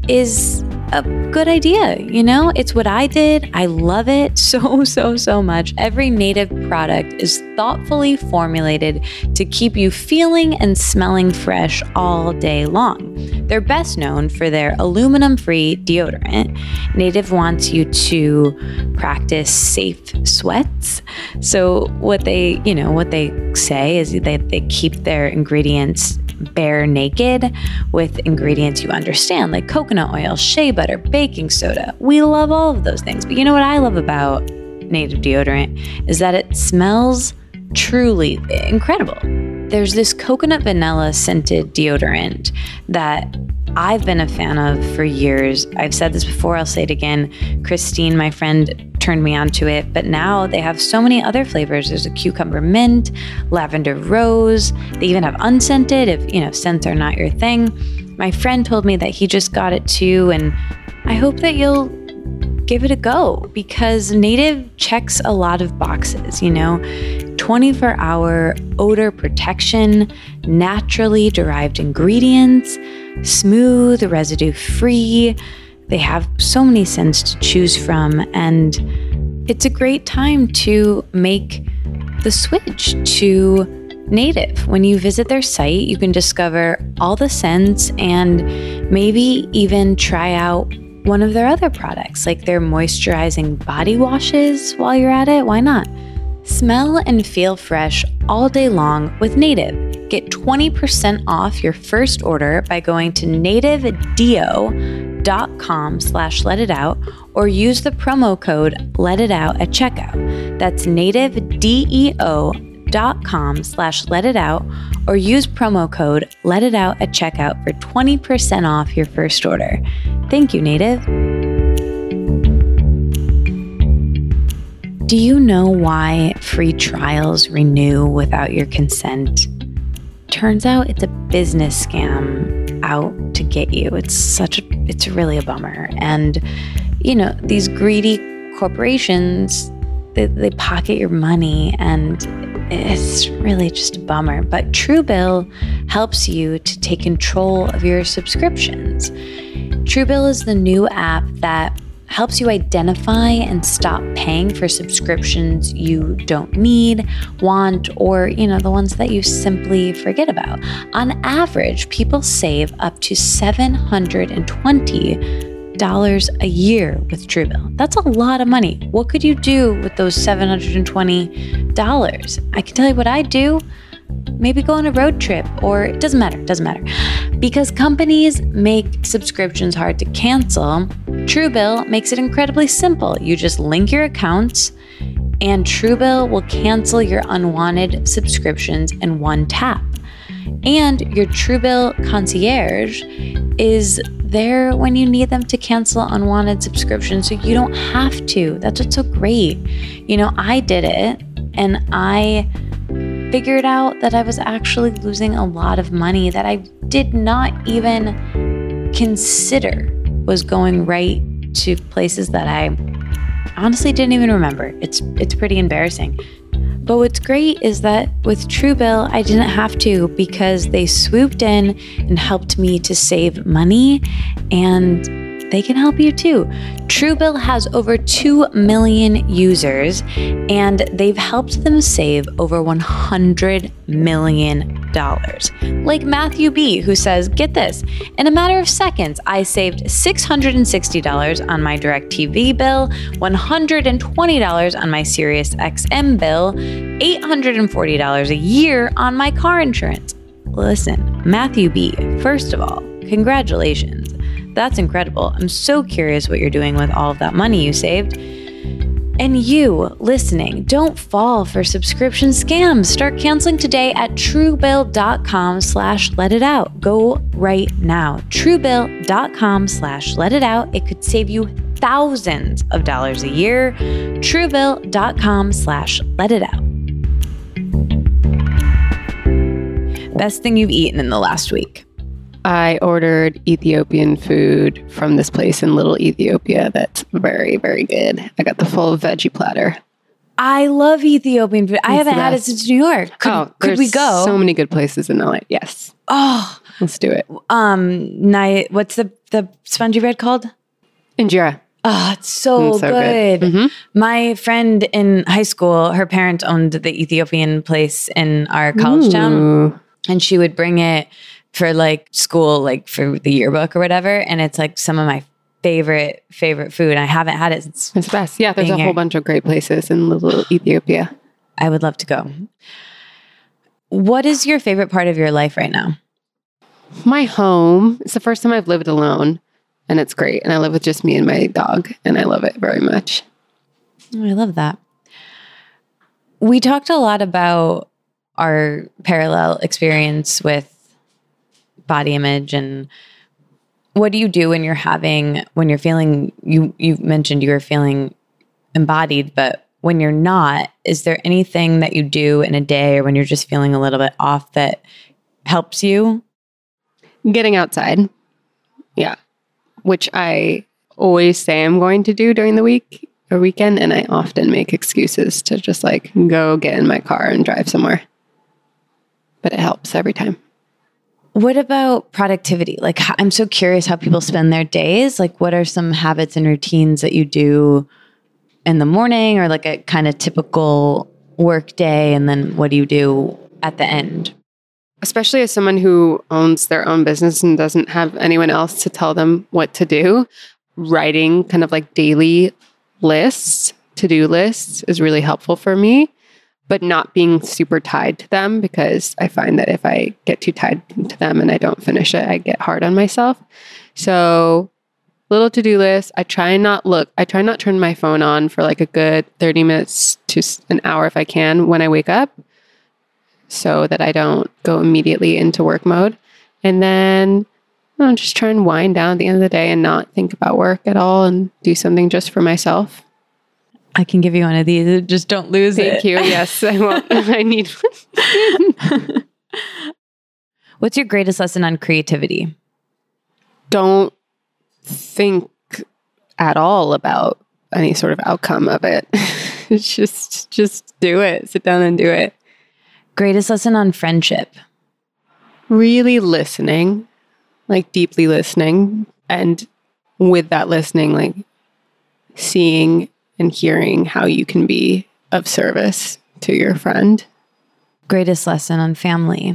is a good idea. You know, it's what I did. I love it so, so, so much. Every Native product is thoughtfully formulated to keep you feeling and smelling fresh all day long. They're best known for their aluminum free deodorant. Native wants you to practice safe sweats. So, what they, you know, what they say is they, they keep their ingredients bare naked with ingredients you understand, like coconut oil, shea butter, baking soda. We love all of those things. But you know what I love about Native deodorant is that it smells truly incredible. There's this coconut vanilla scented deodorant that I've been a fan of for years. I've said this before, I'll say it again. Christine, my friend, turned me onto it, but now they have so many other flavors. There's a cucumber mint, lavender rose. They even have unscented if, you know, scents are not your thing. My friend told me that he just got it too, and I hope that you'll give it a go because Native checks a lot of boxes, you know. 24 hour odor protection, naturally derived ingredients, smooth, residue free. They have so many scents to choose from, and it's a great time to make the switch to Native. When you visit their site, you can discover all the scents and maybe even try out one of their other products, like their moisturizing body washes while you're at it. Why not? Smell and feel fresh all day long with Native. Get 20% off your first order by going to nativedeo.com slash let it out or use the promo code let it out at checkout. That's nativedeo.com slash let it out or use promo code let it out at checkout for 20% off your first order. Thank you, Native. Do you know why free trials renew without your consent? Turns out it's a business scam out get you. It's such a it's really a bummer. And you know, these greedy corporations they, they pocket your money and it's really just a bummer. But Truebill helps you to take control of your subscriptions. Truebill is the new app that helps you identify and stop paying for subscriptions you don't need, want, or, you know, the ones that you simply forget about. On average, people save up to 720 dollars a year with Truebill. That's a lot of money. What could you do with those $720? I can tell you what I do. Maybe go on a road trip, or it doesn't matter, doesn't matter. Because companies make subscriptions hard to cancel, Truebill makes it incredibly simple. You just link your accounts, and Truebill will cancel your unwanted subscriptions in one tap. And your Truebill concierge is there when you need them to cancel unwanted subscriptions so you don't have to. That's what's so great. You know, I did it and I figured out that I was actually losing a lot of money that I did not even consider was going right to places that I honestly didn't even remember. It's it's pretty embarrassing. But what's great is that with Truebill, I didn't have to because they swooped in and helped me to save money and they can help you too. Truebill has over 2 million users and they've helped them save over $100 million. Like Matthew B., who says, Get this, in a matter of seconds, I saved $660 on my DirecTV bill, $120 on my Sirius XM bill, $840 a year on my car insurance. Listen, Matthew B., first of all, congratulations. That's incredible. I'm so curious what you're doing with all of that money you saved. And you listening, don't fall for subscription scams. Start canceling today at truebill.com slash let it out. Go right now. Truebill.com slash let it out. It could save you thousands of dollars a year. Truebill.com slash let it out. Best thing you've eaten in the last week. I ordered Ethiopian food from this place in Little Ethiopia that's very, very good. I got the full veggie platter. I love Ethiopian food. I haven't had it since New York. Could, oh, could we go? So many good places in LA. Yes, oh, let's do it. um, ni- what's the the spongy bread called? Injera. Oh, it's so, Mm, so good. good. Mhm. My friend in high school, her parents owned the Ethiopian place in our college town, and she would bring it for like school, like for the yearbook or whatever. And it's like some of my favorite favorite food. I haven't had it since It's the best. Yeah, there's a here. whole bunch of great places in Little Ethiopia. I would love to go. What is your favorite part of your life right now? My home. It's the first time I've lived alone, and it's great. And I live with just me and my dog, and I love it very much. Oh, I love that. We talked a lot about our parallel experience with body image and what do you do when you're having when you're feeling you you mentioned you were feeling embodied but when you're not is there anything that you do in a day or when you're just feeling a little bit off that helps you Getting outside. Yeah. Which I always say I'm going to do during the week or weekend. And I often make excuses to just like go get in my car and drive somewhere. But it helps every time. What about productivity? Like, I'm so curious how people spend their days. Like, what are some habits and routines that you do in the morning or like a kind of typical work day? And then what do you do at the end? especially as someone who owns their own business and doesn't have anyone else to tell them what to do, writing kind of like daily lists, to do lists is really helpful for me, but not being super tied to them because I find that if I get too tied to them and I don't finish it, I get hard on myself. So, little to do list. I try and not look, I try not turn my phone on for like a good 30 minutes to an hour if I can when I wake up so that I don't go immediately into work mode. And then I'll just try and wind down at the end of the day and not think about work at all and do something just for myself. I can give you one of these. Just don't lose Thank it. Thank you. Yes, I won't. I need What's your greatest lesson on creativity? don't think at all about any sort of outcome of it. Just just do it. Sit down and do it. Greatest lesson on friendship? really listening, like deeply listening, and with that listening, like seeing and hearing how you can be of service to your friend. Greatest lesson on family?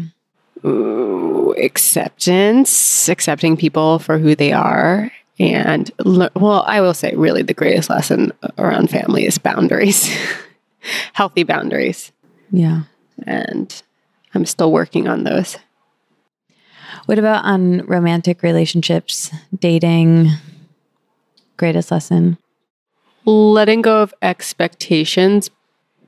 Ooh, acceptance, accepting people for who they are. And le- well, I will say, really, the greatest lesson around family is boundaries, healthy boundaries. Yeah. And I'm still working on those. What about on romantic relationships, dating? Greatest lesson? Letting go of expectations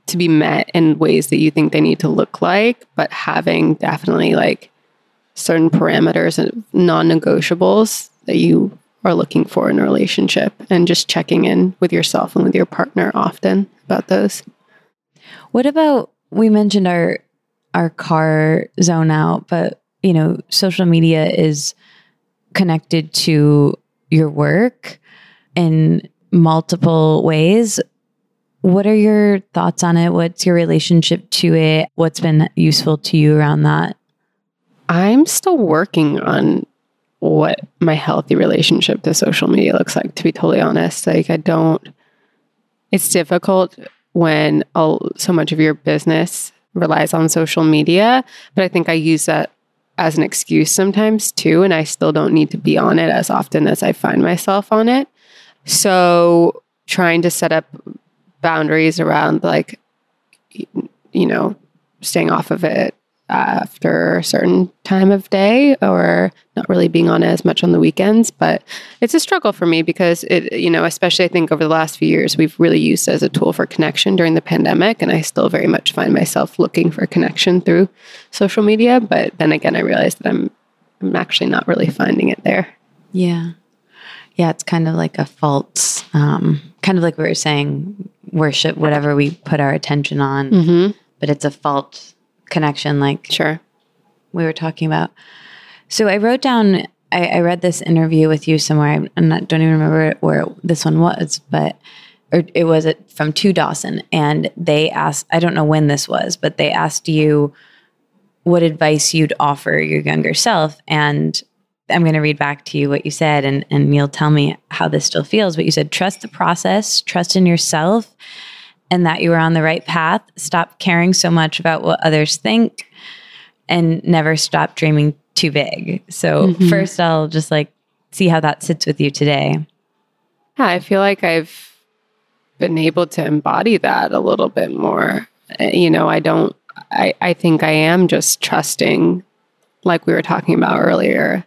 to be met in ways that you think they need to look like, but having definitely like certain parameters and non negotiables that you are looking for in a relationship and just checking in with yourself and with your partner often about those. What about we mentioned our our car zone out, but you know, social media is connected to your work in multiple ways. What are your thoughts on it? What's your relationship to it? What's been useful to you around that? I'm still working on what my healthy relationship to social media looks like, to be totally honest. Like, I don't, it's difficult when all, so much of your business relies on social media, but I think I use that as an excuse sometimes too. And I still don't need to be on it as often as I find myself on it. So trying to set up boundaries around like, you know, staying off of it after a certain time of day or not really being on as much on the weekends. But it's a struggle for me because it you know especially i think over the last few years we've really used it as a tool for connection during the pandemic and i still very much find myself looking for connection through social media. But then again i realize that i'm i'm actually not really finding it there. Yeah yeah it's kind of like a false um, kind of like we were saying worship whatever we put our attention on mm-hmm. but it's a false connection like sure we were talking about. So I wrote down, I, I read this interview with you somewhere. I not, don't even remember where this one was, but or it was from To Dawson. And they asked, I don't know when this was, but they asked you what advice you'd offer your younger self. And I'm going to read back to you what you said, and, and you'll tell me how this still feels. But you said, trust the process, trust in yourself, and that you were on the right path. Stop caring so much about what others think and never stop dreaming too big. So, mm-hmm. first, I'll just like see how that sits with you today. Yeah, I feel like I've been able to embody that a little bit more. Uh, you know, I don't, I, I think I am just trusting, like we were talking about earlier,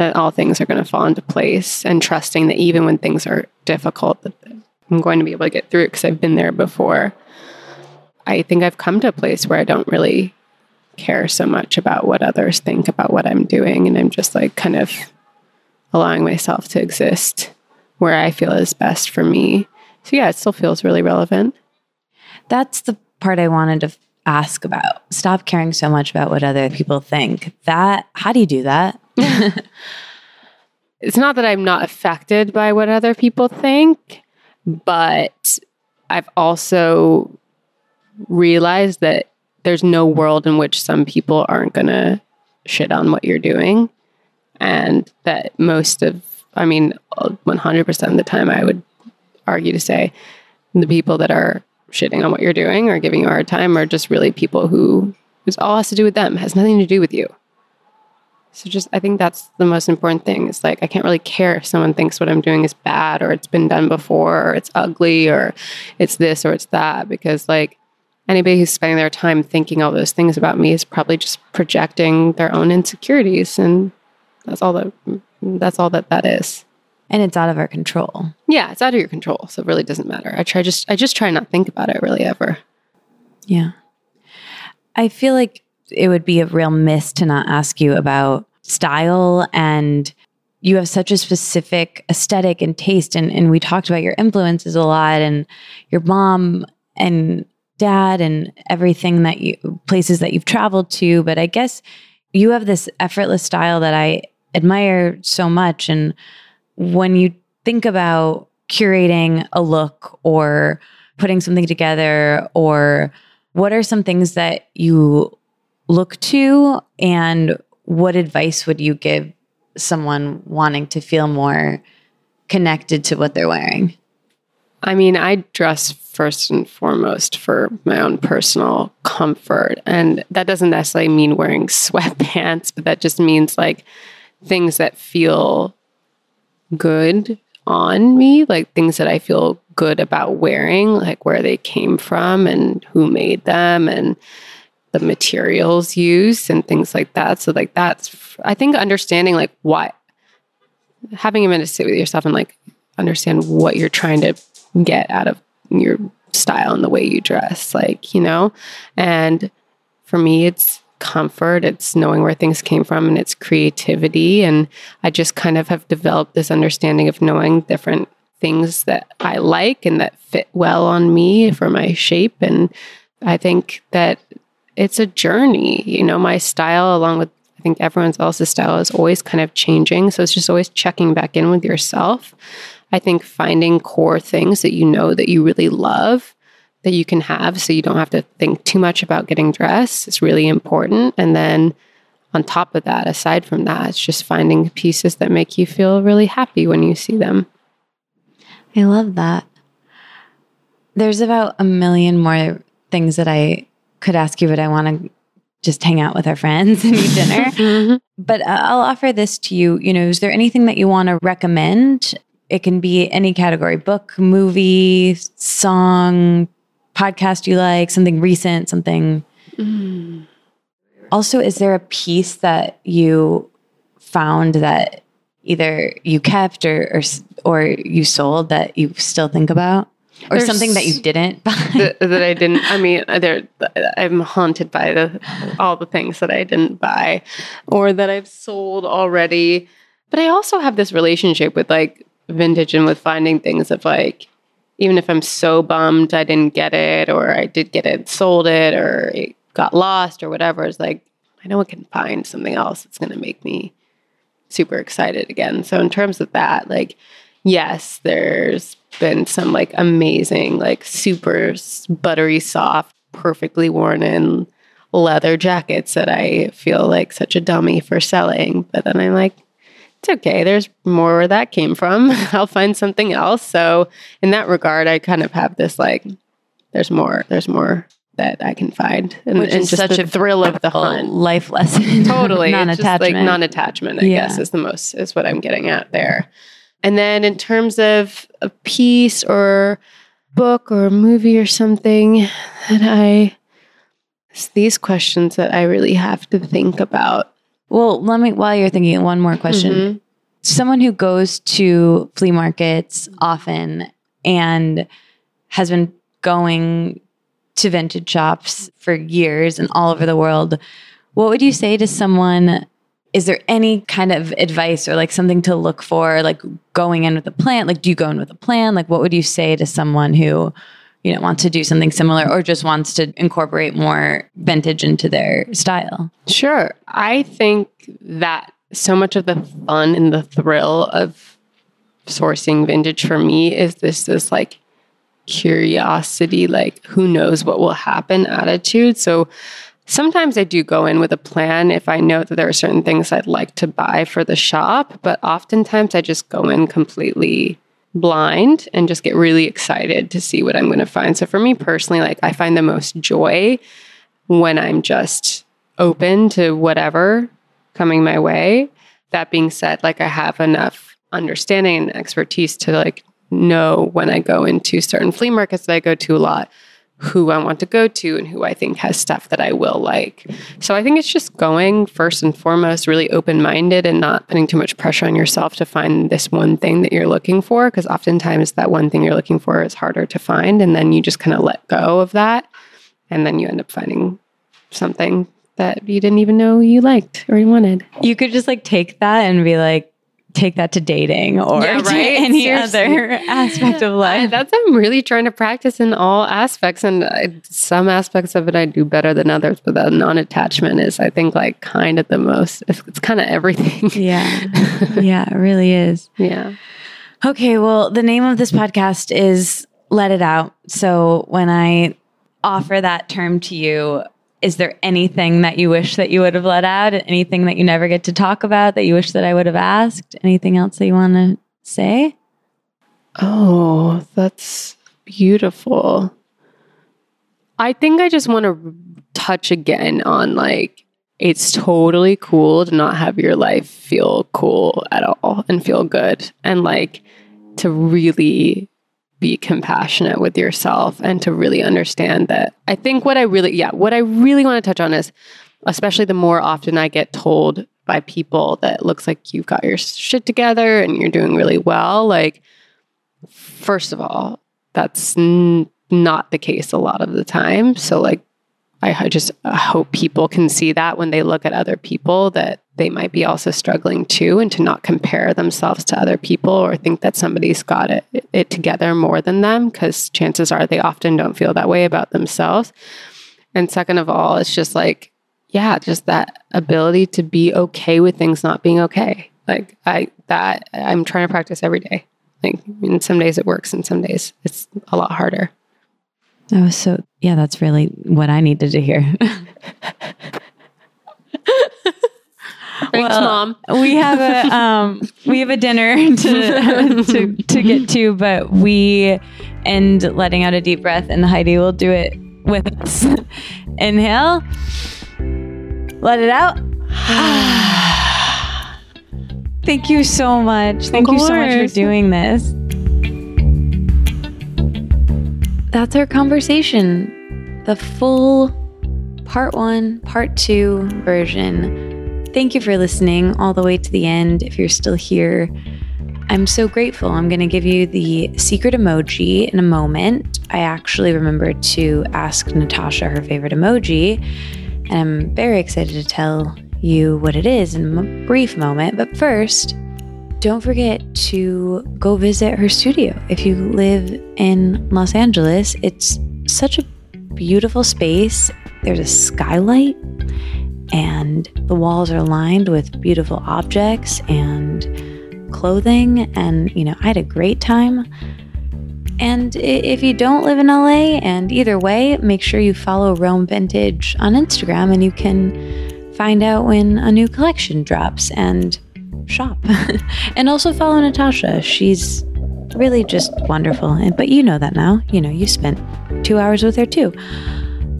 that all things are going to fall into place and trusting that even when things are difficult, that I'm going to be able to get through because I've been there before. I think I've come to a place where I don't really care so much about what others think about what I'm doing. And I'm just like kind of allowing myself to exist where I feel is best for me. So, yeah, it still feels really relevant. That's the part I wanted to ask about. Stop caring so much about what other people think. That, how do you do that? it's not that I'm not affected by what other people think, but I've also realized that there's no world in which some people aren't going to shit on what you're doing. And that most of, I mean, 100% of the time, I would argue to say the people that are shitting on what you're doing or giving you a hard time are just really people who, who's all has to do with them, has nothing to do with you. So just, I think that's the most important thing. It's like, I can't really care if someone thinks what I'm doing is bad or it's been done before or it's ugly or it's this or it's that because, like, anybody who's spending their time thinking all those things about me is probably just projecting their own insecurities and that's all that that's all that that is. And it's out of our control. Yeah it's out of your control so it really doesn't matter. I try just i just try not think about it really ever. Yeah. I feel like it would be a real miss to not ask you about style. And you have such a specific aesthetic and taste. And, and we talked about your influences a lot and your mom and dad and everything that you places that you've traveled to. But i guess you have this effortless style that i admire so much. And when you think about curating a look or putting something together or what are some things that you look to and what advice would you give someone wanting to feel more connected to what they're wearing I mean, I dress first and foremost for my own personal comfort. And that doesn't necessarily mean wearing sweatpants, but that just means like things that feel good on me, like things that I feel good about wearing, like where they came from and who made them and the materials used and things like that. So like that's I think understanding like what having a minute to sit with yourself and like understand what you're trying to get out of your style and the way you dress, like, you know? And for me, it's comfort, it's knowing where things came from, and it's creativity. And I just kind of have developed this understanding of knowing different things that I like and that fit well on me for my shape. And I think that it's a journey. You know, my style, along with I think everyone else's style, is always kind of changing. So it's just always checking back in with yourself. I think finding core things that you know that you really love that you can have so you don't have to think too much about getting dressed is really important. And then on top of that, aside from that, it's just finding pieces that make you feel really happy when you see them. I love that. There's about a million more things that I could ask you, but I want to just hang out with our friends and eat dinner. mm-hmm. But uh, I'll offer this to you. You know, is there anything that you want to recommend it can be any category book, movie, song, podcast you like, something recent, something. Mm. Also, is there a piece that you found that either you kept or, or, or you sold that you still think about? Or There's something that you didn't buy that, that I didn't. I mean, uh, there I'm haunted by the all the things that I didn't buy, or that I've sold already. But I also have this relationship with like vintage and with finding things of like even if I'm so bummed I didn't get it or I did get it, sold it or it got lost or whatever, it's like I know I can find something else that's going to make me super excited again. So in terms of that, like yes, there's been some like amazing, like super buttery soft, perfectly worn in leather jackets that I feel like such a dummy for selling. But then I'm like, it's okay. There's more where that came from. I'll find something else. So in that regard, I kind of have this like, there's more. There's more that I can find, and, Which and is just such a thrill of the hunt. life lesson. Totally, non-attachment. like non-attachment. I yeah. guess is the most is what I'm getting at there. And then in terms of a piece or book or movie or something that I, it's these questions that I really have to think about. Well, let me, while you're thinking, one more question. Mm-hmm. Someone who goes to flea markets often and has been going to vintage shops for years and all over the world, what would you say to someone? Is there any kind of advice or like something to look for, like going in with a plan? Like, do you go in with a plan? Like, what would you say to someone who you know wants to do something similar or just wants to incorporate more vintage into their style sure i think that so much of the fun and the thrill of sourcing vintage for me is this this like curiosity like who knows what will happen attitude so sometimes i do go in with a plan if i know that there are certain things i'd like to buy for the shop but oftentimes i just go in completely blind and just get really excited to see what I'm going to find. So for me personally, like I find the most joy when I'm just open to whatever coming my way. That being said, like I have enough understanding and expertise to like know when I go into certain flea markets that I go to a lot who I want to go to and who I think has stuff that I will like. So I think it's just going first and foremost really open minded and not putting too much pressure on yourself to find this one thing that you're looking for. Because oftentimes that one thing you're looking for is harder to find. And then you just kind of let go of that. And then you end up finding something that you didn't even know you liked or you wanted. You could just like take that and be like, take that to dating or yeah, right? to any Seriously. other aspect of life. I, that's I'm really trying to practice in all aspects, and I, some aspects of it I do better than others. But that non-attachment is, I think, like kind of the most. It's, it's kind of everything. Yeah, yeah, it really is. Yeah. Okay, well, the name of this podcast is "Let It Out." So when I offer that term to you, is there anything that you wish that you would have let out? Anything that you never get to talk about that you wish that I would have asked? Anything else that you want to say? Oh, that's beautiful. I think I just want to touch again on like, it's totally cool to not have your life feel cool at all and feel good. And like to really be compassionate with yourself and to really understand that. I think what I really, yeah, what I really want to touch on is, especially the more often I get told by people that looks like you've got your shit together and you're doing really well, like, first of all, that's n- not the case a lot of the time. So, like, I just hope people can see that when they look at other people that they might be also struggling too and to not compare themselves to other people or think that somebody's got it, it together more than them because chances are they often don't feel that way about themselves. And second of all, it's just like, yeah, just that ability to be okay with things not being okay. Like I that I'm trying to practice every day. Like I mean, some days it works and some days it's a lot harder. That was so, yeah, that's really what I needed to hear. Thanks, well, mom. we have a um, we have a dinner to, to to get to, but we end letting out a deep breath, and Heidi will do it with us. Inhale, let it out. Thank you so much. Thank you so much for doing this. That's our conversation. The full part one, part two version. Thank you for listening all the way to the end. If you're still here, I'm so grateful. I'm going to give you the secret emoji in a moment. I actually remembered to ask Natasha her favorite emoji, and I'm very excited to tell you what it is in a brief moment. But first, don't forget to go visit her studio. If you live in Los Angeles, it's such a beautiful space. There's a skylight, and the walls are lined with beautiful objects and clothing. And, you know, I had a great time. And if you don't live in LA, and either way, make sure you follow Roam Vintage on Instagram and you can find out when a new collection drops. And shop. and also follow Natasha. She's really just wonderful. And but you know that now. You know, you spent 2 hours with her too.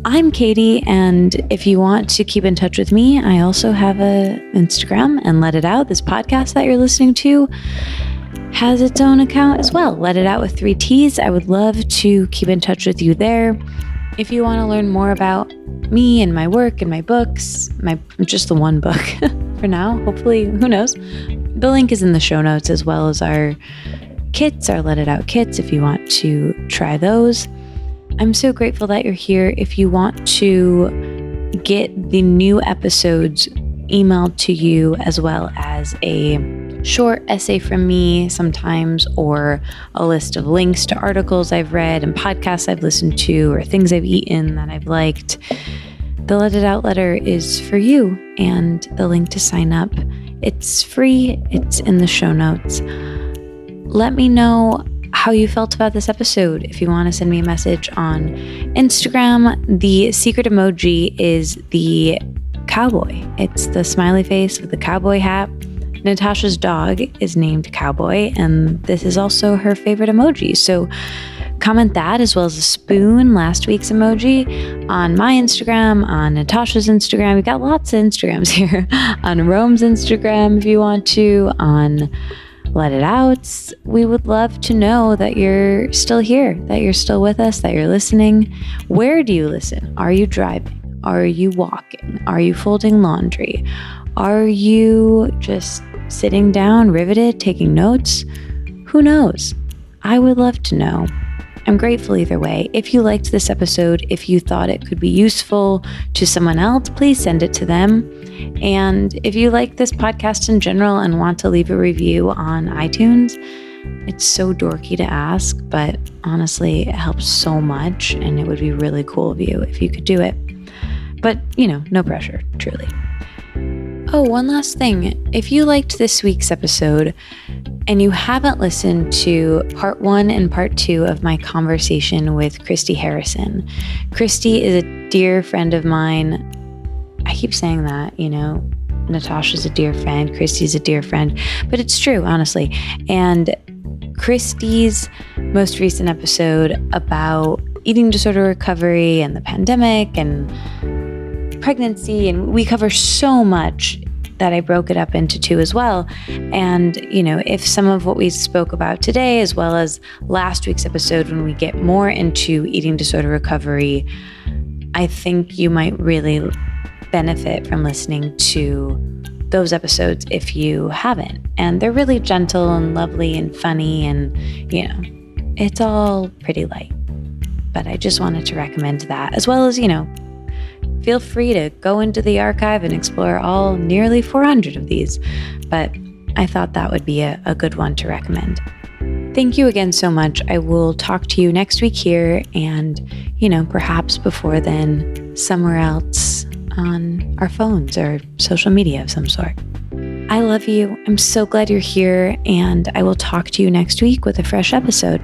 I'm Katie, and if you want to keep in touch with me, I also have a Instagram and Let It Out. This podcast that you're listening to has its own account as well. Let It Out with three T's. I would love to keep in touch with you there. If you want to learn more about me and my work and my books, my just the one book, for now. Hopefully, who knows? The link is in the show notes as well as our kits, our Let It Out kits, if you want to try those. I'm so grateful that you're here. If you want to get the new episodes emailed to you as well as a short essay from me sometimes, or a list of links to articles I've read and podcasts I've listened to, or things I've eaten that I've liked the Let It Out letter is for you, and the link to sign up. It's free, it's in the show notes. Let me know how you felt about this episode. If you want to send me a message on Instagram, the secret emoji is the cowboy. It's the smiley face with the cowboy hat. Natasha's dog is named Cowboy, and this is also her favorite emoji. So Comment that as well as a spoon, last week's emoji, on my Instagram, on Natasha's Instagram. We've got lots of Instagrams here. on Roam's Instagram, if you want to, on Let It Out. We would love to know that you're still here, that you're still with us, that you're listening. Where do you listen? Are you driving? Are you walking? Are you folding laundry? Are you just sitting down, riveted, taking notes? Who knows? I would love to know. I'm grateful either way. If you liked this episode, if you thought it could be useful to someone else, please send it to them. And if you like this podcast in general and want to leave a review on iTunes, it's so dorky to ask, but honestly, it helps so much. And it would be really cool of you if you could do it. But, you know, no pressure, truly. Oh, one last thing. If you liked this week's episode and you haven't listened to part one and part two of my conversation with Christy Harrison, Christy is a dear friend of mine. I keep saying that, you know, Natasha's a dear friend, Christy's a dear friend, but it's true, honestly. And Christy's most recent episode about eating disorder recovery and the pandemic and pregnancy, and we cover so much that I broke it up into two as well. And, you know, if some of what we spoke about today, as well as last week's episode, when we get more into eating disorder recovery, I think you might really benefit from listening to those episodes if you haven't. And they're really gentle and lovely and funny, and, you know, it's all pretty light. But I just wanted to recommend that, as well as, you know, feel free to go into the archive and explore all nearly 400 of these. But I thought that would be a, a good one to recommend. Thank you again so much. I will talk to you next week here, and, you know, perhaps before then, somewhere else on our phones or social media of some sort. I love you. I'm so glad you're here, and I will talk to you next week with a fresh episode.